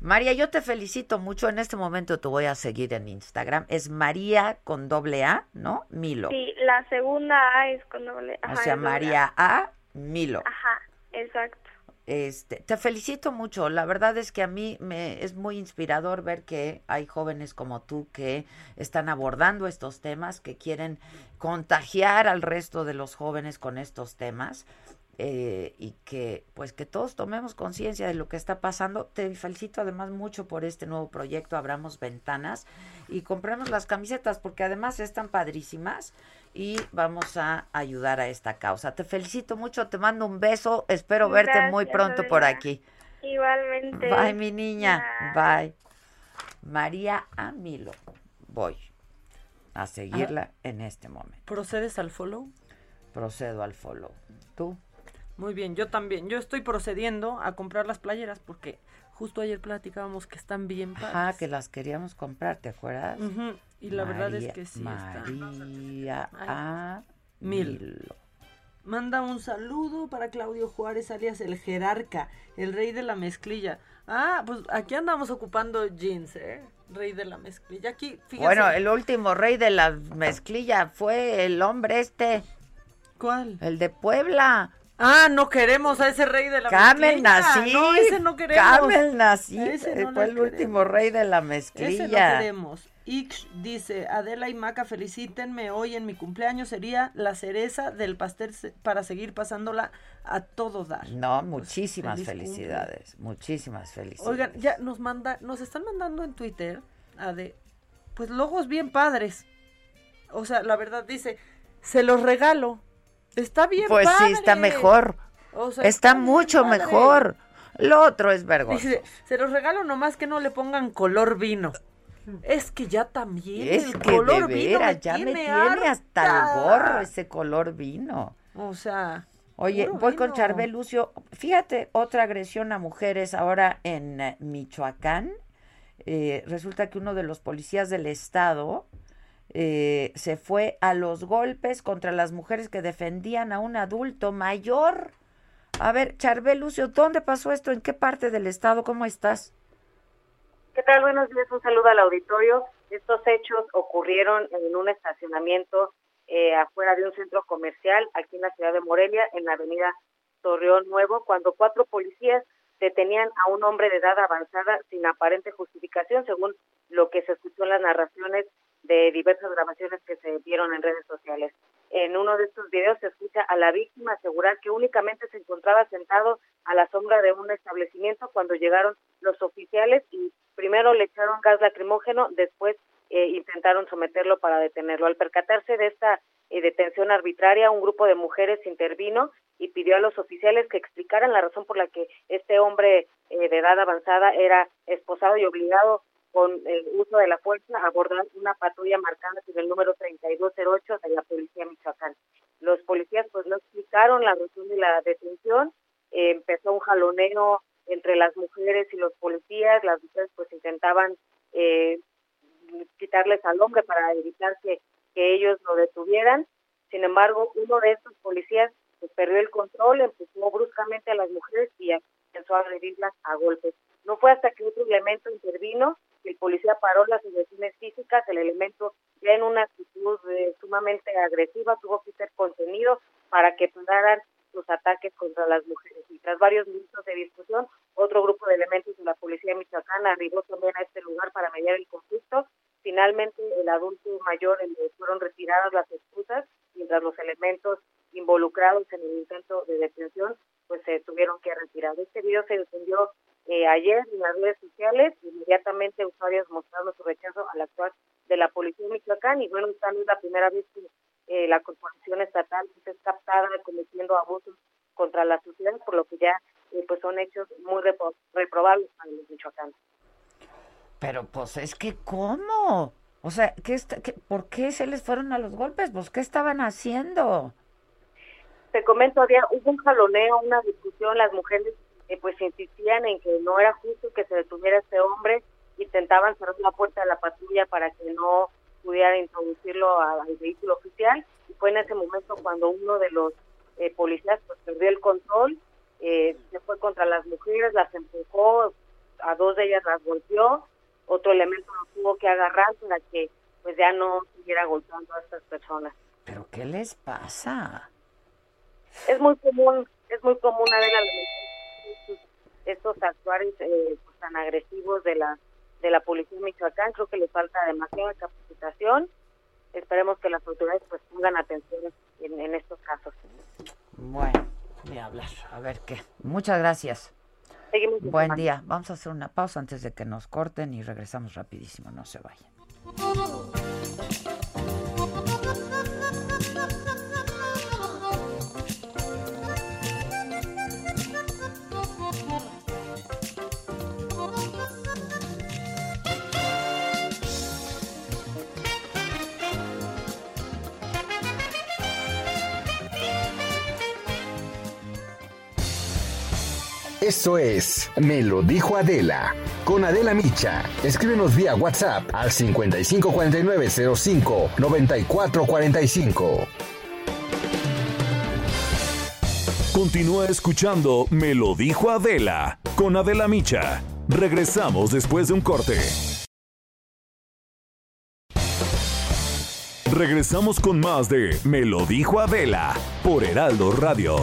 María, yo te felicito mucho. En este momento te voy a seguir en Instagram. Es María con doble A, ¿no? Milo. Sí, la segunda A es con doble. o ajá, sea, María A. Milo. Ajá, exacto. Este, te felicito mucho. La verdad es que a mí me es muy inspirador ver que hay jóvenes como tú que están abordando estos temas, que quieren contagiar al resto de los jóvenes con estos temas. eh, y que pues que todos tomemos conciencia de lo que está pasando. Te felicito además mucho por este nuevo proyecto Abramos Ventanas y compremos las camisetas porque además están padrísimas y vamos a ayudar a esta causa. Te felicito mucho, te mando un beso, espero verte muy pronto por aquí. Igualmente. Bye, mi niña. Bye. María Amilo. Voy a seguirla en este momento. ¿Procedes al follow? Procedo al follow. ¿Tú? Muy bien, yo también. Yo estoy procediendo a comprar las playeras porque justo ayer platicábamos que están bien padres. Ajá, que las queríamos comprar, ¿te acuerdas? Y la verdad es que sí. está. María Ay, A. Mil. Milo. Manda un saludo para Claudio Juárez, alias el jerarca, el rey de la mezclilla. Ah, pues aquí andamos ocupando jeans, ¿eh? Rey de la mezclilla. Aquí. Bueno, el último rey de la mezclilla fue el hombre este. ¿Cuál? El de Puebla. Ah, no queremos a ese rey de la Camel mezclilla. Nací. No, ese no queremos. Camel Nací. Ese no fue el último rey de la mezclilla. Ese no queremos. Ix dice, Adela y Maca, felicítenme hoy en mi cumpleaños. Sería la cereza del pastel para seguir pasándola a todo dar. No, muchísimas Pues, feliz felicidades. Muchísimas felicidades. Oigan, ya nos manda, nos están mandando en Twitter a de, pues logos bien padres. O sea, la verdad dice, se los regalo. Está bien Pues sí, está padre. mejor. O sea, está mucho padre. mejor. Lo otro es vergonzoso. Dice, se los regalo nomás que no le pongan color vino. Es que ya también Es el que color de vino veras, me ya me tiene hasta el gorro ese color vino. O sea, Oye, voy con vino. Charbel Lucio. Fíjate, otra agresión a mujeres ahora en eh, Michoacán. Eh, resulta que uno de los policías del estado eh, se fue a los golpes contra las mujeres que defendían a un adulto mayor. A ver, Charbel Lucio, ¿dónde pasó esto? ¿En qué parte del estado? ¿Cómo estás? ¿Qué tal? Buenos días, un saludo al auditorio. Estos hechos ocurrieron en un estacionamiento eh, afuera de un centro comercial aquí en la ciudad de Morelia, en la avenida Torreón Nuevo, cuando cuatro policías detenían a un hombre de edad avanzada sin aparente justificación, según lo que se escuchó en las narraciones de diversas grabaciones que se vieron en redes sociales. En uno de estos videos se escucha a la víctima asegurar que únicamente se encontraba sentado a la sombra de un establecimiento cuando llegaron los oficiales y primero le echaron gas lacrimógeno, después eh, intentaron someterlo para detenerlo. Al percatarse de esta eh, detención arbitraria, un grupo de mujeres intervino y pidió a los oficiales que explicaran la razón por la que este hombre eh, de edad avanzada era esposado y obligado con el uso de la fuerza abordar una patrulla marcada con el número 3208 de la Policía Michoacán. Los policías pues no explicaron la razón de la detención, empezó un jaloneo entre las mujeres y los policías, las mujeres pues intentaban eh, quitarles al hombre para evitar que, que ellos lo detuvieran. Sin embargo, uno de estos policías pues, perdió el control, empujó bruscamente a las mujeres y empezó a agredirlas a golpes. No fue hasta que otro elemento intervino policía paró las agresiones físicas, el elemento ya en una actitud eh, sumamente agresiva tuvo que ser contenido para que pararan los ataques contra las mujeres. Y tras varios minutos de discusión, otro grupo de elementos de la policía de Michoacán arribó también a este lugar para mediar el conflicto. Finalmente, el adulto mayor eh, fueron retiradas las excusas, mientras los elementos involucrados en el intento de detención pues se tuvieron que retirar. Este video se difundió eh, ayer en las redes sociales, inmediatamente usuarios mostraron su rechazo al actuar de la policía de Michoacán y bueno, esta no es la primera vez que eh, la corporación estatal es captada cometiendo abusos contra la sociedad, por lo que ya eh, pues son hechos muy repro reprobables para los michoacanos. Pero pues es que ¿cómo? O sea, ¿qué está, qué, ¿por qué se les fueron a los golpes? Pues ¿qué estaban haciendo? Te comento, había, hubo un jaloneo, una discusión, las mujeres eh, pues insistían en que no era justo que se detuviera este hombre, intentaban cerrar la puerta de la patrulla para que no pudiera introducirlo al vehículo oficial y fue en ese momento cuando uno de los eh, policías pues perdió el control, eh, se fue contra las mujeres, las empujó, a dos de ellas las golpeó, otro elemento lo tuvo que agarrar para que pues ya no siguiera golpeando a estas personas. ¿Pero qué les pasa? Es muy común, es muy común a ver a estos, actuarios eh, pues, tan agresivos de la de la policía de Michoacán, creo que les falta demasiada capacitación. Esperemos que las autoridades pues pongan atención en, en estos casos. Bueno, ni hablar. A ver qué. Muchas gracias. Seguimos Buen día. Vamos a hacer una pausa antes de que nos corten y regresamos rapidísimo. No se vayan. Esto es Me lo dijo Adela. Con Adela Micha. Escríbenos vía WhatsApp al 5549059445. Continúa escuchando Me lo dijo Adela con Adela Micha. Regresamos después de un corte. Regresamos con más de Me lo dijo Adela por Heraldo Radio.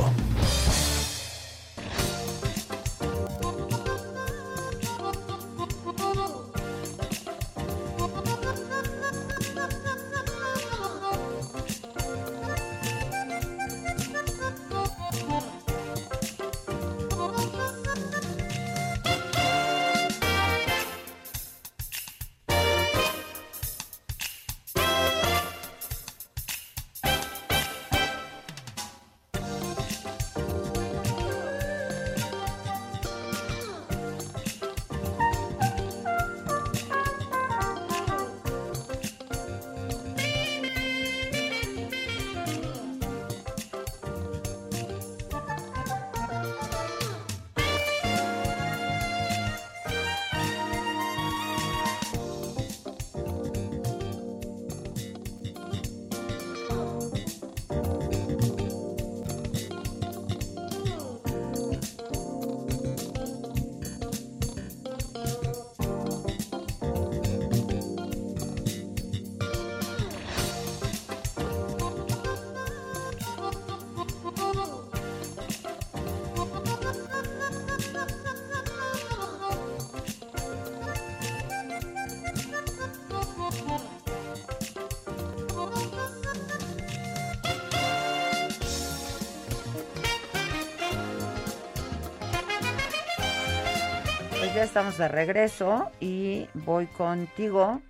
Pues ya estamos de regreso y voy contigo,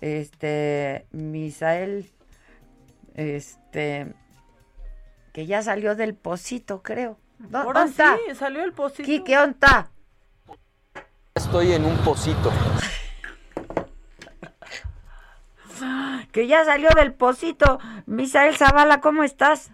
este, Misael, este, que ya salió del pocito, creo. ¿Dó- Ahora ¿Dónde está? sí, salió el pocito. ¿Qué, qué onda? Estoy en un pocito. Que ya salió del pocito. Misael Zavala, ¿cómo estás?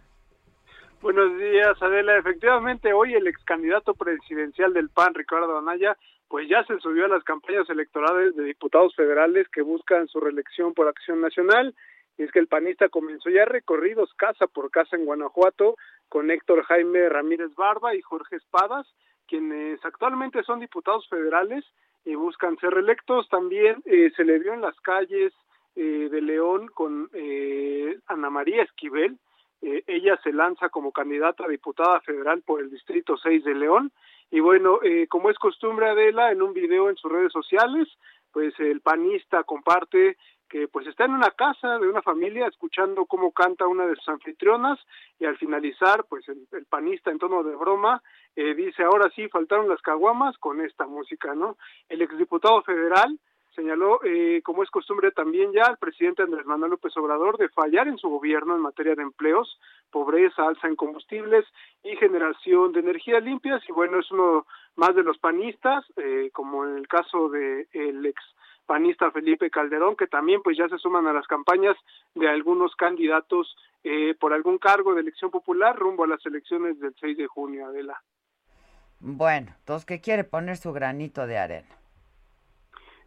Buenos días, Adela. Efectivamente, hoy el ex candidato presidencial del PAN, Ricardo Anaya, pues ya se subió a las campañas electorales de diputados federales que buscan su reelección por Acción Nacional. Y es que el panista comenzó ya recorridos casa por casa en Guanajuato con Héctor Jaime Ramírez Barba y Jorge Espadas, quienes actualmente son diputados federales y buscan ser reelectos. También eh, se le vio en las calles eh, de León con eh, Ana María Esquivel, eh, ella se lanza como candidata a diputada federal por el Distrito 6 de León. Y bueno, eh, como es costumbre Adela, en un video en sus redes sociales, pues el panista comparte que pues está en una casa de una familia escuchando cómo canta una de sus anfitrionas y al finalizar pues el, el panista en tono de broma eh, dice ahora sí faltaron las caguamas con esta música, ¿no? El exdiputado federal señaló, eh, como es costumbre también ya, al presidente Andrés Manuel López Obrador de fallar en su gobierno en materia de empleos, pobreza, alza en combustibles y generación de energías limpias. Y bueno, es uno más de los panistas, eh, como en el caso de el ex panista Felipe Calderón, que también pues ya se suman a las campañas de algunos candidatos eh, por algún cargo de elección popular rumbo a las elecciones del 6 de junio, Adela. Bueno, entonces que quiere poner su granito de arena.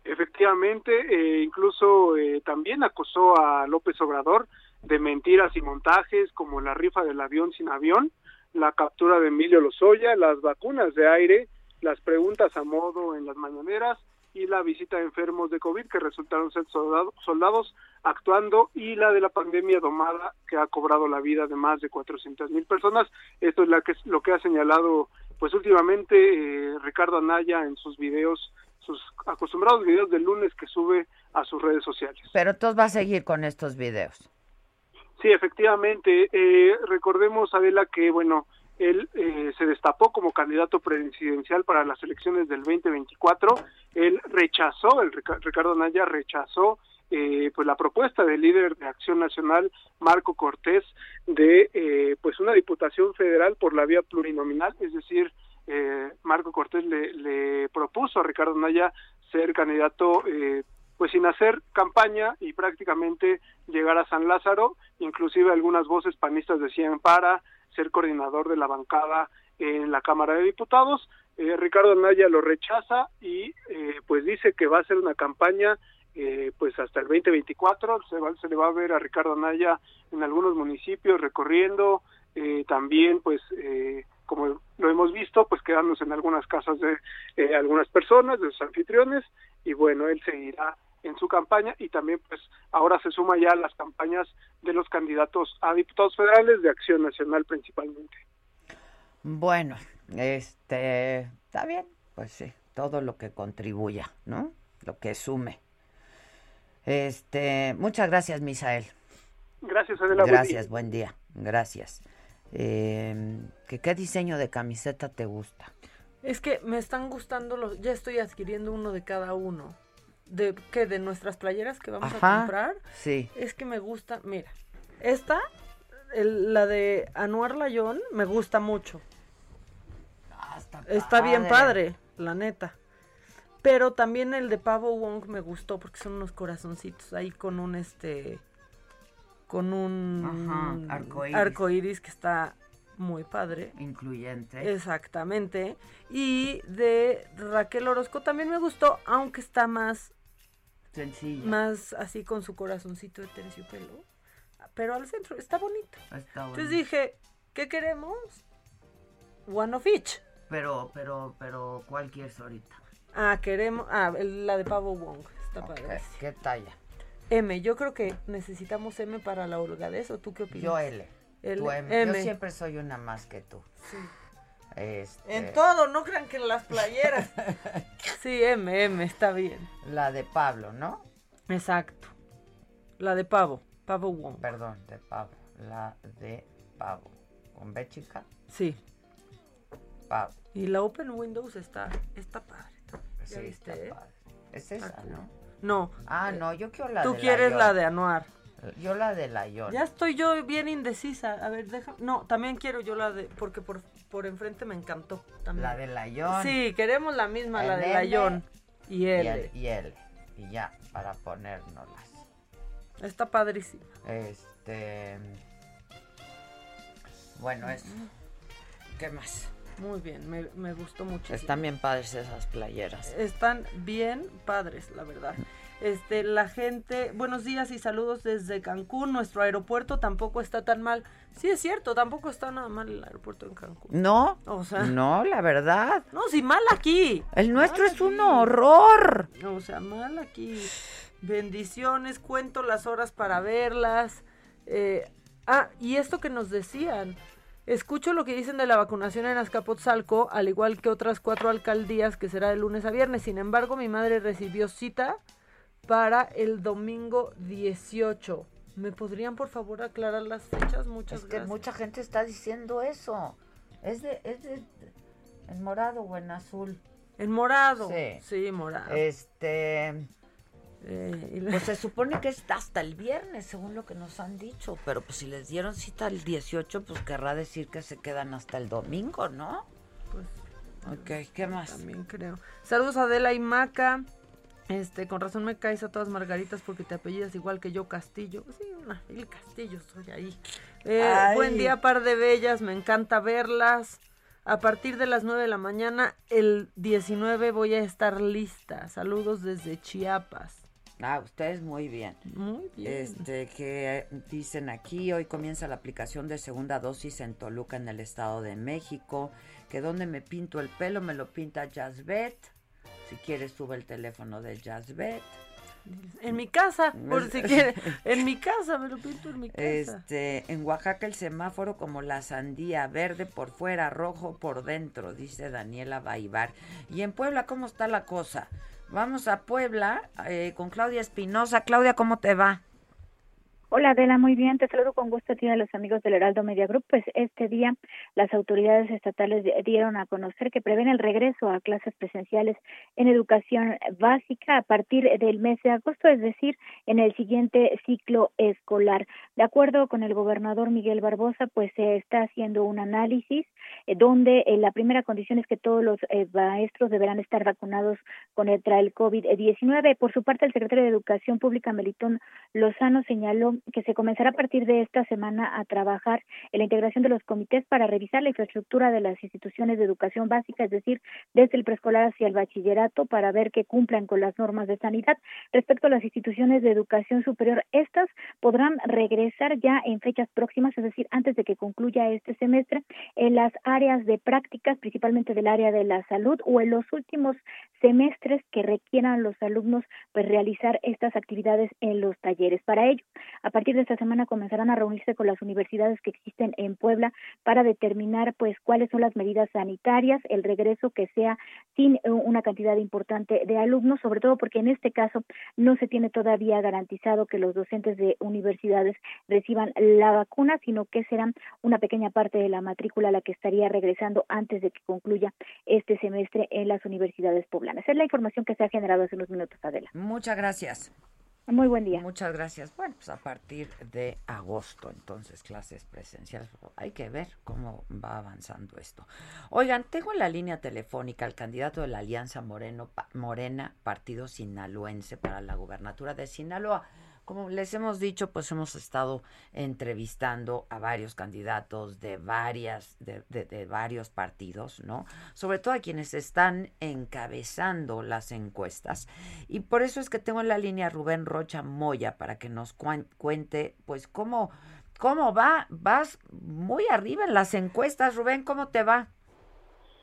Efectivamente, eh, incluso eh, también acusó a López Obrador de mentiras y montajes como la rifa del avión sin avión, la captura de Emilio Lozoya, las vacunas de aire, las preguntas a modo en las mañaneras y la visita de enfermos de COVID que resultaron ser soldado- soldados actuando y la de la pandemia domada que ha cobrado la vida de más de 400 mil personas. Esto es la que, lo que ha señalado pues últimamente eh, Ricardo Anaya en sus videos, sus acostumbrados videos del lunes que sube a sus redes sociales. Pero entonces va a seguir con estos videos. Sí, efectivamente. Eh, recordemos, Adela, que bueno, él eh, se destapó como candidato presidencial para las elecciones del 2024. Él rechazó, el Rica- Ricardo Naya rechazó eh, pues la propuesta del líder de Acción Nacional, Marco Cortés, de eh, pues una diputación federal por la vía plurinominal, es decir, eh, Marco Cortés le, le propuso a Ricardo Naya ser candidato eh, pues sin hacer campaña y prácticamente llegar a San Lázaro, inclusive algunas voces panistas decían para ser coordinador de la bancada en la Cámara de Diputados. Eh, Ricardo Anaya lo rechaza y eh, pues dice que va a hacer una campaña eh, pues hasta el 2024, se, va- se le va a ver a Ricardo Anaya en algunos municipios recorriendo eh, también pues eh, como lo hemos visto pues quedándose en algunas casas de eh, algunas personas de sus anfitriones y bueno él seguirá en su campaña y también pues ahora se suma ya a las campañas de los candidatos a diputados federales de Acción Nacional principalmente. Bueno, este, está bien, pues sí, todo lo que contribuya, ¿no? Lo que sume. Este, muchas gracias, Misael. Gracias, Adela. Gracias, buen día. Gracias. Eh, ¿qué, ¿Qué diseño de camiseta te gusta? Es que me están gustando los, ya estoy adquiriendo uno de cada uno. ¿De qué? ¿De nuestras playeras que vamos Ajá, a comprar? sí. Es que me gusta, mira, esta, el- la de Anuar Layón, me gusta mucho. está bien padre. padre, la neta. Pero también el de Pavo Wong me gustó porque son unos corazoncitos ahí con un este con un arcoíris. arcoíris que está muy padre. Incluyente. Exactamente. Y de Raquel Orozco también me gustó, aunque está más Sencilla. más así con su corazoncito de terciopelo. Pero al centro está bonito. Está Entonces dije, ¿qué queremos? One of each. Pero, pero, pero, ¿cuál quieres ahorita? Ah, queremos. Ah, la de Pavo Wong. Está padre. ¿Qué talla? M, yo creo que necesitamos M para la holgadez, ¿o tú qué opinas? Yo L. L. Tú M. M. Yo siempre soy una más que tú. Sí. Este, En todo, no crean que en las playeras. sí, M, M, está bien. La de Pablo, ¿no? Exacto. La de Pavo, Pavo Wong. Perdón, de Pablo. La de Pavo. ¿Con B chica? Sí. Pavo. Y la Open Windows está, está padre. también. ¿Ya Sí, viste, está eh? padre. Es esa. ¿no? No. Ah, no, yo quiero la Tú de quieres la de Anuar. Yo la de Layón. Ya estoy yo bien indecisa. A ver, deja. No, también quiero yo la de. Porque por, por enfrente me encantó. También. La de Layón. Sí, queremos la misma, la de M Layón. Y Y L. L. Y L. Y ya, para ponérnoslas. Está padrísima. Este. Bueno, eso. ¿Qué más? Muy bien, me, me gustó mucho. Están bien padres esas playeras. Están bien padres, la verdad. Este, la gente, buenos días y saludos desde Cancún. Nuestro aeropuerto tampoco está tan mal. Sí, es cierto, tampoco está nada mal el aeropuerto en Cancún. No, O sea- no, la verdad. No, sí, mal aquí. El nuestro es un horror. O sea, mal aquí. Bendiciones, cuento las horas para verlas. Eh, ah, y esto que nos decían. Escucho lo que dicen de la vacunación en Azcapotzalco, al igual que otras cuatro alcaldías, que será de lunes a viernes. Sin embargo, mi madre recibió cita para el domingo 18. ¿Me podrían, por favor, aclarar las fechas? Muchas Es que gracias. mucha gente está diciendo eso. Es de, es de, en morado o en azul. En morado. Sí. Sí, morado. Este. Eh, y la- Pues se supone que es hasta el viernes, según lo que nos han dicho. Pero pues si les dieron cita el 18, pues querrá decir que se quedan hasta el domingo, ¿no? Pues. Ok, ¿qué más? También creo. Saludos a Adela y Maca. Este, con razón me caes a todas margaritas porque te apellidas igual que yo Castillo. Sí, una el Castillo soy ahí. Eh, buen día, par de bellas, me encanta verlas. A partir de las 9 de la mañana, el 19 voy a estar lista. Saludos desde Chiapas. Ah, ustedes muy bien. Muy bien. Este, que dicen aquí, hoy comienza la aplicación de segunda dosis en Toluca, en el Estado de México. Que donde me pinto el pelo, me lo pinta Jazzbet. Si quieres, sube el teléfono de Jazzbet. En mi casa, por si quiere. En mi casa, me lo pinto en mi casa. Este, en Oaxaca el semáforo como la sandía, verde por fuera, rojo por dentro, dice Daniela Baibar. Y en Puebla, ¿cómo está la cosa? Vamos a Puebla eh, con Claudia Espinosa. Claudia, ¿cómo te va? Hola Adela, muy bien, te saludo con gusto a ti a los amigos del Heraldo Media Group. Pues este día las autoridades estatales di- dieron a conocer que prevén el regreso a clases presenciales en educación básica a partir del mes de agosto, es decir, en el siguiente ciclo escolar. De acuerdo con el gobernador Miguel Barbosa, pues se está haciendo un análisis donde eh, la primera condición es que todos los eh, maestros deberán estar vacunados contra el COVID-19. Por su parte, el secretario de Educación Pública, Melitón Lozano, señaló que se comenzará a partir de esta semana a trabajar en la integración de los comités para revisar la infraestructura de las instituciones de educación básica, es decir, desde el preescolar hacia el bachillerato, para ver que cumplan con las normas de sanidad. Respecto a las instituciones de educación superior, estas podrán regresar ya en fechas próximas, es decir, antes de que concluya este semestre, en las áreas de prácticas, principalmente del área de la salud o en los últimos semestres que requieran los alumnos pues realizar estas actividades en los talleres. Para ello, a partir de esta semana comenzarán a reunirse con las universidades que existen en Puebla para determinar pues cuáles son las medidas sanitarias, el regreso que sea sin eh, una cantidad importante de alumnos, sobre todo porque en este caso no se tiene todavía garantizado que los docentes de universidades reciban la vacuna, sino que serán una pequeña parte de la matrícula la que estaría regresando antes de que concluya este semestre en las universidades poblanas. Es la información que se ha generado hace unos minutos, Adela. Muchas gracias. Muy buen día. Muchas gracias. Bueno, pues a partir de agosto, entonces, clases presenciales. Hay que ver cómo va avanzando esto. Oigan, tengo en la línea telefónica al candidato de la Alianza Moreno, Morena, Partido Sinaloense para la gubernatura de Sinaloa. Como les hemos dicho, pues hemos estado entrevistando a varios candidatos de varias, de, de, varios partidos, ¿no? Sobre todo a quienes están encabezando las encuestas. Y por eso es que tengo en la línea Rubén Rocha Moya para que nos cuente, pues, cómo, cómo va. Vas muy arriba en las encuestas, Rubén, ¿cómo te va?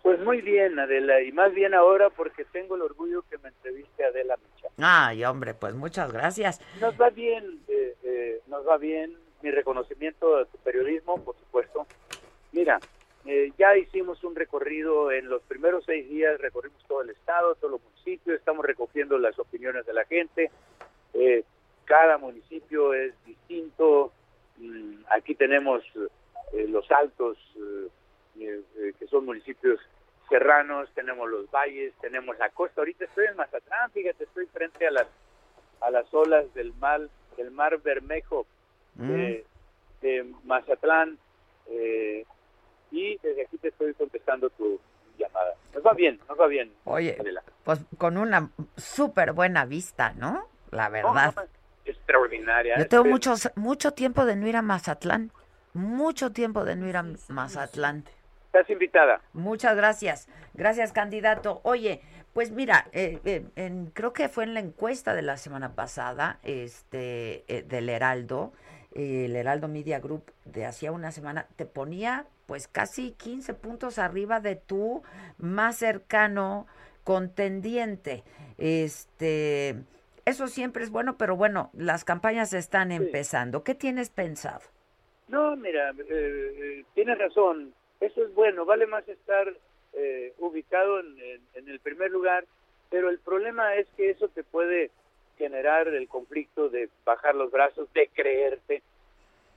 Pues muy bien, Adela, y más bien ahora porque tengo el orgullo que me entreviste Adela Micha. Ay, hombre, pues muchas gracias. Nos va bien, eh, eh, nos va bien mi reconocimiento a tu periodismo, por supuesto. Mira, eh, ya hicimos un recorrido en los primeros seis días, recorrimos todo el estado, todos los municipios, estamos recogiendo las opiniones de la gente. cada municipio es distinto. Mm, aquí tenemos los altos, que son municipios serranos, tenemos los valles, tenemos la costa. Ahorita estoy en Mazatlán, fíjate, estoy frente a las a las olas del mar, del mar Bermejo de, mm. Mazatlán eh, y desde aquí te estoy contestando tu llamada. Nos va bien, nos va bien. Oye, pues con una súper buena vista, ¿no? La verdad. extraordinaria. Yo tengo mucho, mucho tiempo de no ir a Mazatlán. Mucho tiempo de no ir a Mazatlán. Estás invitada. Muchas gracias. Gracias, candidato. Oye, pues mira, eh, eh, creo que fue en la encuesta de la semana pasada, este, eh, del Heraldo, el Heraldo Media Group de hacía una semana, te ponía pues casi 15 puntos arriba de tu más cercano contendiente. Este, eso siempre es bueno, pero bueno, las campañas están empezando. ¿Qué tienes pensado? No, mira, tienes razón eso es bueno, vale más estar eh, ubicado en, el primer lugar, pero el problema es que eso te puede generar el conflicto de bajar los brazos, de creerte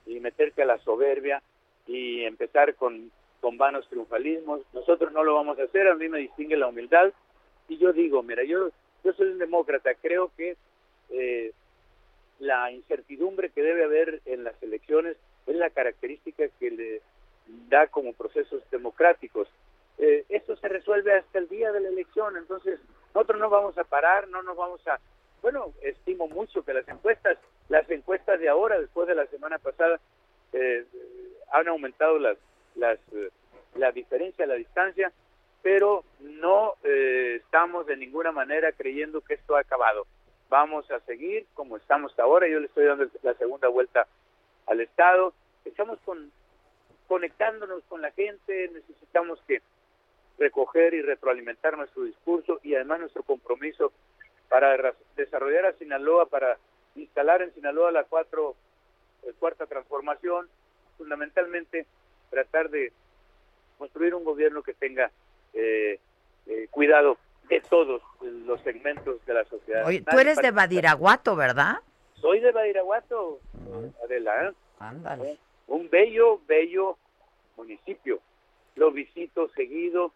y meterte a la soberbia y empezar con, con vanos triunfalismos. Nosotros no lo vamos a hacer, a mí me distingue la humildad y yo digo, mira, yo, yo soy un demócrata, creo que eh, la incertidumbre que debe haber en las elecciones es la característica que le da como procesos democráticos. Eh, esto se resuelve hasta el día de la elección, entonces nosotros no vamos a parar, no nos vamos a... Bueno, estimo mucho que las encuestas, las encuestas de ahora, después de la semana pasada, eh, han aumentado las, las, eh, la diferencia, la distancia, pero no estamos de ninguna manera creyendo que esto ha acabado. Vamos a seguir como estamos ahora. Yo le estoy dando la segunda vuelta al Estado. Estamos con conectándonos con la gente, necesitamos que recoger y retroalimentar nuestro discurso y además nuestro compromiso para desarrollar a Sinaloa, para instalar en Sinaloa la cuatro, eh, cuarta transformación, fundamentalmente tratar de construir un gobierno que tenga eh, eh, cuidado de todos los segmentos de la sociedad. Oye, tú eres de Badiraguato, ¿verdad? Soy de Badiraguato, Adela. Ándale un bello, bello municipio. Lo visito seguido.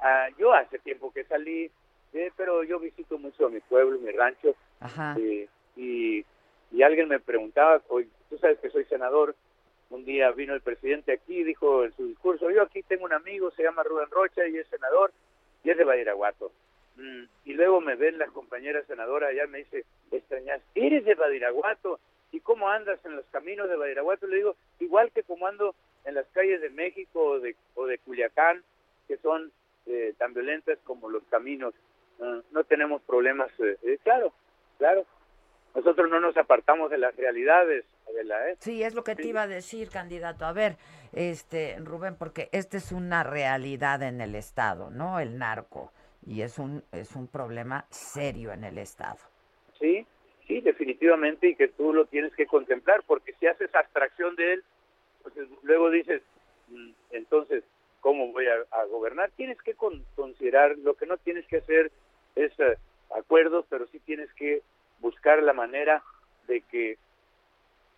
Ah, yo hace tiempo que salí, eh, pero yo visito mucho a mi pueblo, mi rancho. Eh, y, y alguien me preguntaba, hoy, tú sabes que soy senador, un día vino el presidente aquí y dijo en su discurso, yo aquí tengo un amigo, se llama Rubén Rocha y es senador y es de Badiraguato. Mm, y luego me ven las compañeras senadoras allá me dice, extrañas, ¿eres de Badiraguato? ¿Y cómo andas en los caminos de Badiraguato? Le digo, igual que como ando en las calles de México o de, o de Culiacán, que son eh, tan violentas como los caminos. Ah, no tenemos problemas. eh, eh, claro, claro. Nosotros no nos apartamos de las realidades, Adela, ¿eh? Sí, es lo que te iba a decir, candidato. A ver, este, Rubén, porque esta es una realidad en el Estado, ¿no? El narco. Y es un, es un problema serio en el Estado. Sí, sí, definitivamente, y que tú lo tienes que contemplar, porque si haces abstracción de él, luego dices, mm, entonces, ¿cómo voy a, gobernar? Tienes que con- considerar, lo que no tienes que hacer es eh, acuerdos, pero sí tienes que buscar la manera de que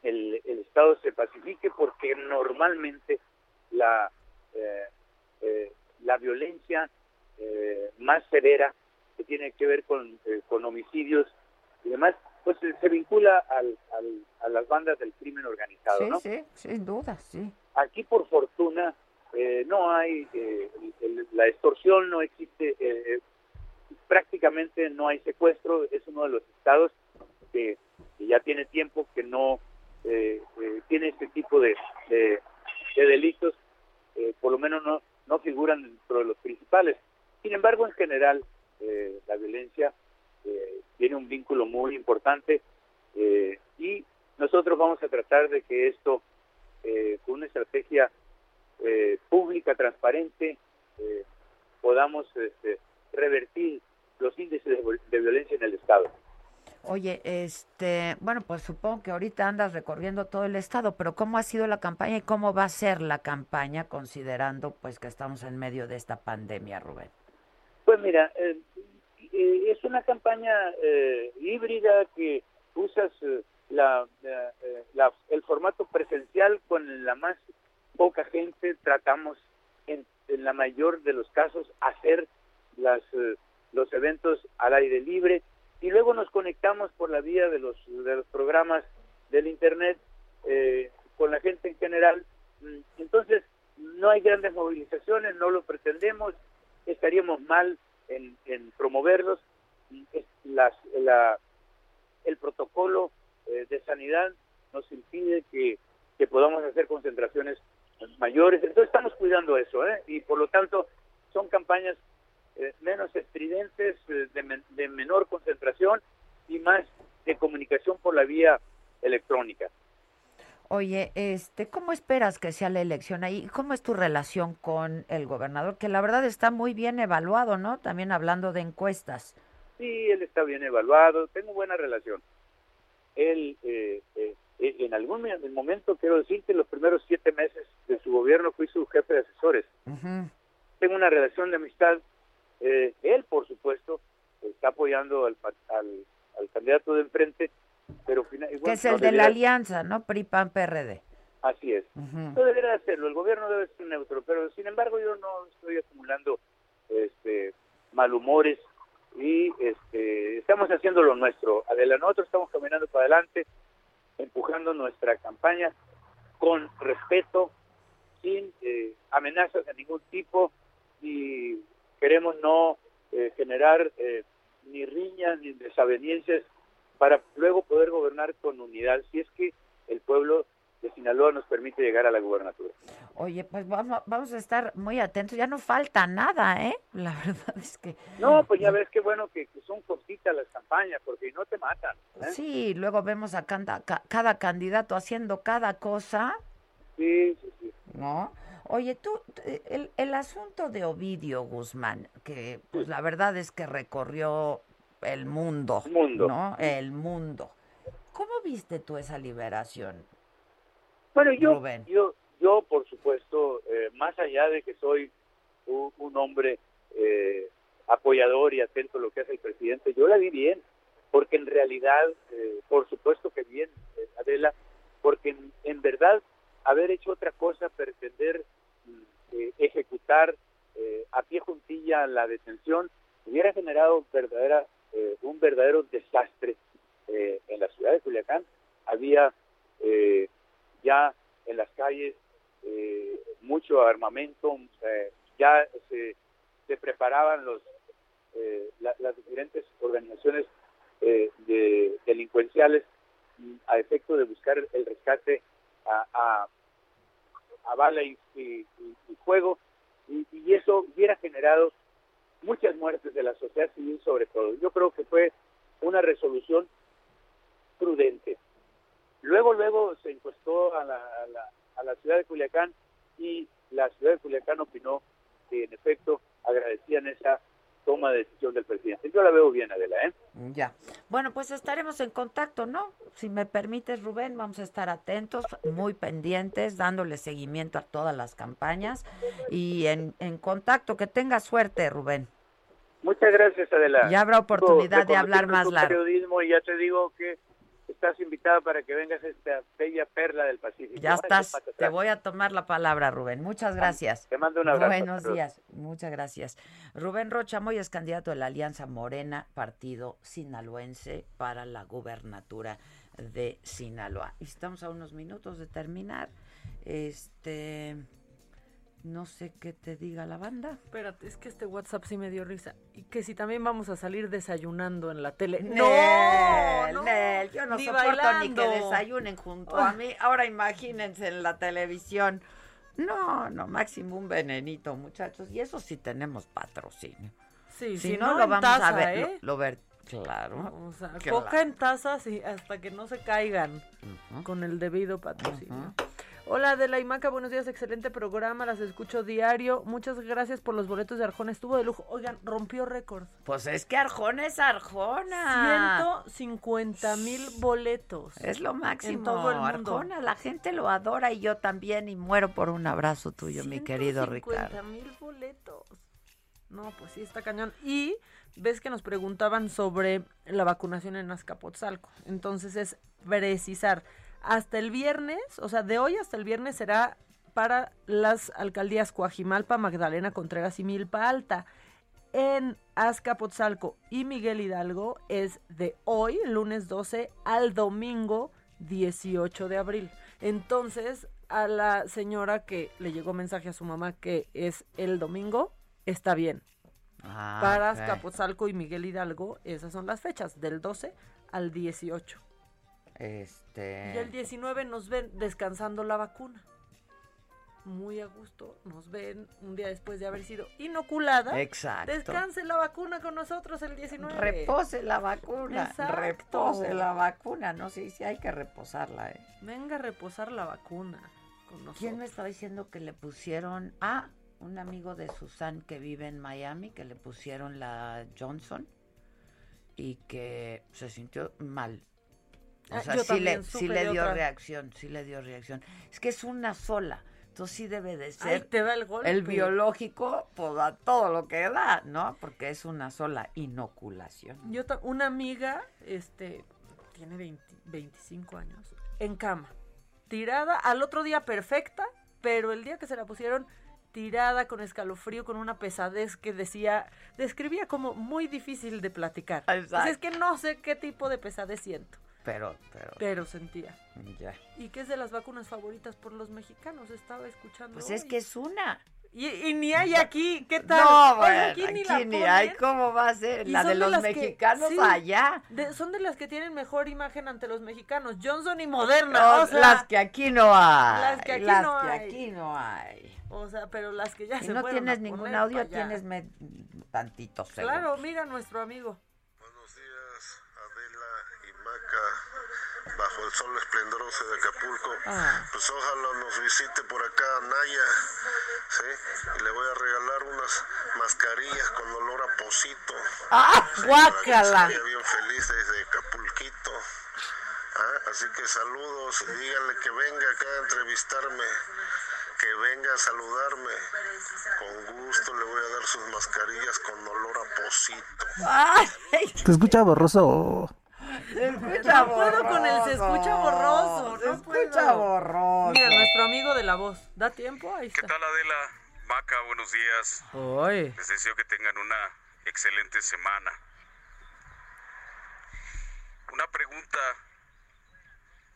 el, el Estado se pacifique, porque normalmente la, eh, eh, la violencia eh, más severa que tiene que ver con, eh, con homicidios y demás, pues se vincula al, al- a las bandas del crimen organizado, Sí, ¿no? sí, sin duda, sí. Aquí, por fortuna, eh, no hay eh, el- la extorsión, no existe, eh, eh, prácticamente no hay secuestro, es uno de los estados que, que ya tiene tiempo que no eh, eh, tiene este tipo de, de- de delitos, eh, por lo menos no, no figuran dentro de los principales. Sin embargo, en general, eh, la violencia eh, tiene un vínculo muy importante eh, y nosotros vamos a tratar de que esto, eh, con una estrategia eh, pública, transparente, podamos este, revertir los índices de, de violencia en el Estado. Oye, este, bueno, pues supongo que ahorita andas recorriendo todo el estado, pero ¿cómo ha sido la campaña y cómo va a ser la campaña considerando pues que estamos en medio de esta pandemia, Rubén? Pues mira, eh, eh, es una campaña eh, híbrida que usas eh, la, eh, la- el formato presencial con la más poca gente. Tratamos en, en la mayor de los casos hacer las, los eventos al aire libre y luego nos conectamos por la vía de los, de los programas del Internet con la gente en general. Mm, Entonces, no hay grandes movilizaciones, no lo pretendemos, estaríamos mal en, en promoverlos. Las, la, el protocolo eh, de sanidad nos impide que, que podamos hacer concentraciones mayores. Entonces estamos cuidando eso, ¿eh? Y por lo tanto son campañas eh, menos estridentes, eh, de, men- de menor concentración y más de comunicación por la vía electrónica. Oye, este, ¿cómo esperas que sea la elección ahí? ¿Cómo es tu relación con el gobernador? Que la verdad está muy bien evaluado, ¿no? También hablando de encuestas. Sí, él está bien evaluado, tengo buena relación. Él, eh, eh, eh, en algún me- momento, quiero decir que los primeros siete meses de su gobierno fui su jefe de asesores. Tengo una relación de amistad. Eh, él, por supuesto, está apoyando al, al, al candidato de enfrente, pero Que es el no de la alianza, ¿no? PRI-PAN-PRD. Así es. No debería hacerlo, el gobierno debe ser neutro, pero sin embargo yo no estoy acumulando este malhumores y este estamos haciendo lo nuestro. Adela, nosotros estamos caminando para adelante, empujando nuestra campaña con respeto, sin eh, amenazas de ningún tipo y queremos no eh, generar eh, ni riñas ni desavenencias para luego poder gobernar con unidad si es que el pueblo de Sinaloa nos permite llegar a la gubernatura. Oye, pues vamos, vamos a estar muy atentos. Ya no falta nada, ¿eh? La verdad es que... No, pues ya ves qué bueno que, que son cortitas las campañas, porque no te matan. ¿eh? Sí, luego vemos a cada, ca- cada candidato haciendo cada cosa, Sí, sí, sí. ¿no? Oye, tú, el, el asunto de Ovidio Guzmán, que pues la verdad es que recorrió el mundo, Mundo. ¿no? El mundo. ¿Cómo viste tú esa liberación? Bueno, yo, Rubén. yo, yo por supuesto, eh, más allá de que soy un, un hombre eh, apoyador y atento a lo que hace el presidente, yo la vi bien, porque en realidad, eh, por supuesto que bien, eh, Adela, porque en, en verdad haber hecho otra cosa, pretender mm, eh, ejecutar eh, a pie juntilla la detención, hubiera generado verdadera, eh, un verdadero desastre eh, en la ciudad de Culiacán. Había eh, ya en las calles eh, mucho armamento, eh, ya se, se preparaban los eh, la- las diferentes organizaciones de delincuenciales a efecto de buscar el rescate a, a, a bala y, y, y fuego, y, y eso hubiera generado muchas muertes de la sociedad civil sobre todo. Yo creo que fue una resolución prudente. Luego, luego se encuestó a la, a la, ciudad de Culiacán y la ciudad de Culiacán opinó que en efecto agradecían esa toma de decisión del presidente. Yo la veo bien, Adela, ¿eh? Ya. Bueno, pues estaremos en contacto, ¿no? Si me permites, Rubén, vamos a estar atentos, muy pendientes, dándole seguimiento a todas las campañas y en, en contacto. Que tenga suerte, Rubén. Muchas gracias, Adela. Ya habrá oportunidad de hablar más largo. periodismo y ya te digo que estás invitada para que vengas a esta bella perla del Pacífico. Ya estás, te voy a tomar la palabra, Rubén. Muchas gracias. Te mando un abrazo. Buenos días, muchas gracias. Rubén Rocha Moy es candidato de la Alianza Morena, partido sinaloense para la gubernatura de Sinaloa. Y estamos a unos minutos de terminar. Este, no sé qué te diga la banda. Espérate, es que este WhatsApp sí me dio risa. Y que si también vamos a salir desayunando en la tele. Nel, no, no, Nel, yo no ni soporto ni que desayunen junto a mí. Ahora imagínense en la televisión. No, no, máximo un venenito, muchachos. Y eso sí tenemos patrocinio. Sí, si, si no, no, lo vamos a ver. ¿eh? Lo, lo ver, claro. O sea, claro. coca en tazas y hasta que no se caigan con el debido patrocinio. Hola de la Imaca, buenos días, excelente programa, las escucho diario. Muchas gracias por los boletos de Arjona, estuvo de lujo. Oigan, rompió récord. Pues es que Arjona es Arjona. 150 mil boletos. Es lo máximo. En todo el mundo. Arjona, la gente lo adora y yo también. Y muero por un abrazo tuyo, mi querido 150 Ricardo. mil boletos. No, pues sí, está cañón. Y ves que nos preguntaban sobre la vacunación en Azcapotzalco. Entonces es precisar, hasta el viernes, o sea, de hoy hasta el viernes será para las alcaldías Coajimalpa, Magdalena Contreras y Milpa Alta. En Azcapotzalco y Miguel Hidalgo es de hoy, lunes 12, al domingo 18 de abril. Entonces, a la señora que le llegó mensaje a su mamá que es el domingo, está bien. Ah, Para ok. Azcapotzalco y Miguel Hidalgo, esas son las fechas, del 12 al 18. Este. Y el 19 nos ven descansando la vacuna. Muy a gusto, nos ven un día después de haber sido inoculada. Exacto. Descanse la vacuna con nosotros el 19. Repose la vacuna. Exacto. Repose la vacuna. No sé si hay que reposarla, ¿eh? Venga a reposar la vacuna con nosotros. ¿Quién me estaba diciendo que le pusieron? Ah, un amigo de Susan que vive en Miami, que le pusieron la Johnson y que se sintió mal. O Ah, sea, yo sí le, sí dio otra. reacción, sí le dio reacción. Es que es una sola. Entonces sí debe de Ay, ser te da el golpe. el biológico, pues a todo lo que da, ¿no? Porque es una sola inoculación. Yo una amiga, este, tiene 20 25 años, en cama, tirada, al otro día perfecta, pero el día que se la pusieron tirada con escalofrío, con una pesadez que decía, describía como muy difícil de platicar. Sea, es que no sé qué tipo de pesadez siento, Pero, pero, pero sentía. ya. Y que es de las vacunas favoritas por los mexicanos, estaba escuchando. Pues es hoy. que es una. Y, y ni hay aquí, ¿qué tal? No, bueno, aquí aquí ni ni, hay. ¿Cómo va a ser? Y La son de los las que- mexicanos sí, allá. de- son de las que tienen mejor imagen ante los mexicanos. Johnson y Moderna. No, o sea, las que aquí no hay. las que aquí las no que hay. aquí no hay. O sea, pero las que ya Si se no tienes ningún audio, tienes me- tantito seguro. Claro, mira nuestro amigo. Bajo el sol esplendoroso de Acapulco. Ah. Pues ojalá nos visite por acá Naya, ¿sí? Y le voy a regalar unas mascarillas con olor a posito. ¡Ah, Sí, guácala! Para que bien feliz desde Acapulquito. Ah, Así que saludos, y díganle que venga acá a entrevistarme, que venga a saludarme. Con gusto le voy a dar sus mascarillas con olor a posito. ¡Ay! Te escucha borroso. Se escucha No puedo con el se escucha borroso. Se no escucha puedo. borroso. Mira, nuestro amigo de la voz. ¿Da tiempo? Ahí está. ¿Qué tal Adela? Maca, buenos días. Hoy. Les deseo que tengan una excelente semana. Una pregunta.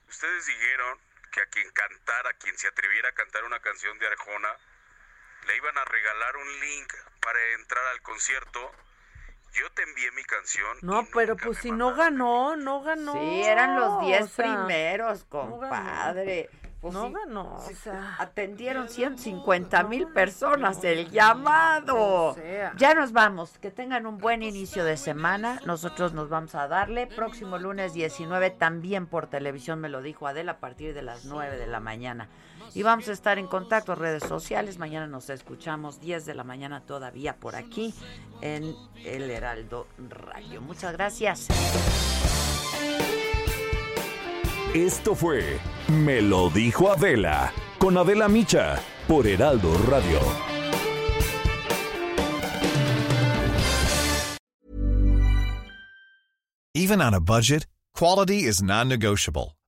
Ustedes dijeron que a quien cantara, a quien se atreviera a cantar una canción de Arjona, le iban a regalar un link para entrar al concierto Yo te envié mi canción. No, pero pues si no ganó, no ganó. Sí, eran los 10 o sea, primeros, no ganó. compadre. Pues No ganó, o sí, sea. atendieron 150 mil personas el llamado. O sea. Ya nos vamos. Que tengan un buen inicio de semana. Nosotros nos vamos a darle. Próximo lunes 19 también por televisión, me lo dijo Adela, a partir de las 9 de la mañana. Y vamos a estar en contacto, redes sociales. Mañana nos escuchamos 10 de la mañana todavía por aquí en El Heraldo Radio. Muchas gracias. Esto fue Me lo dijo Adela con Adela Micha por Heraldo Radio. Even on a budget, quality is non-negotiable.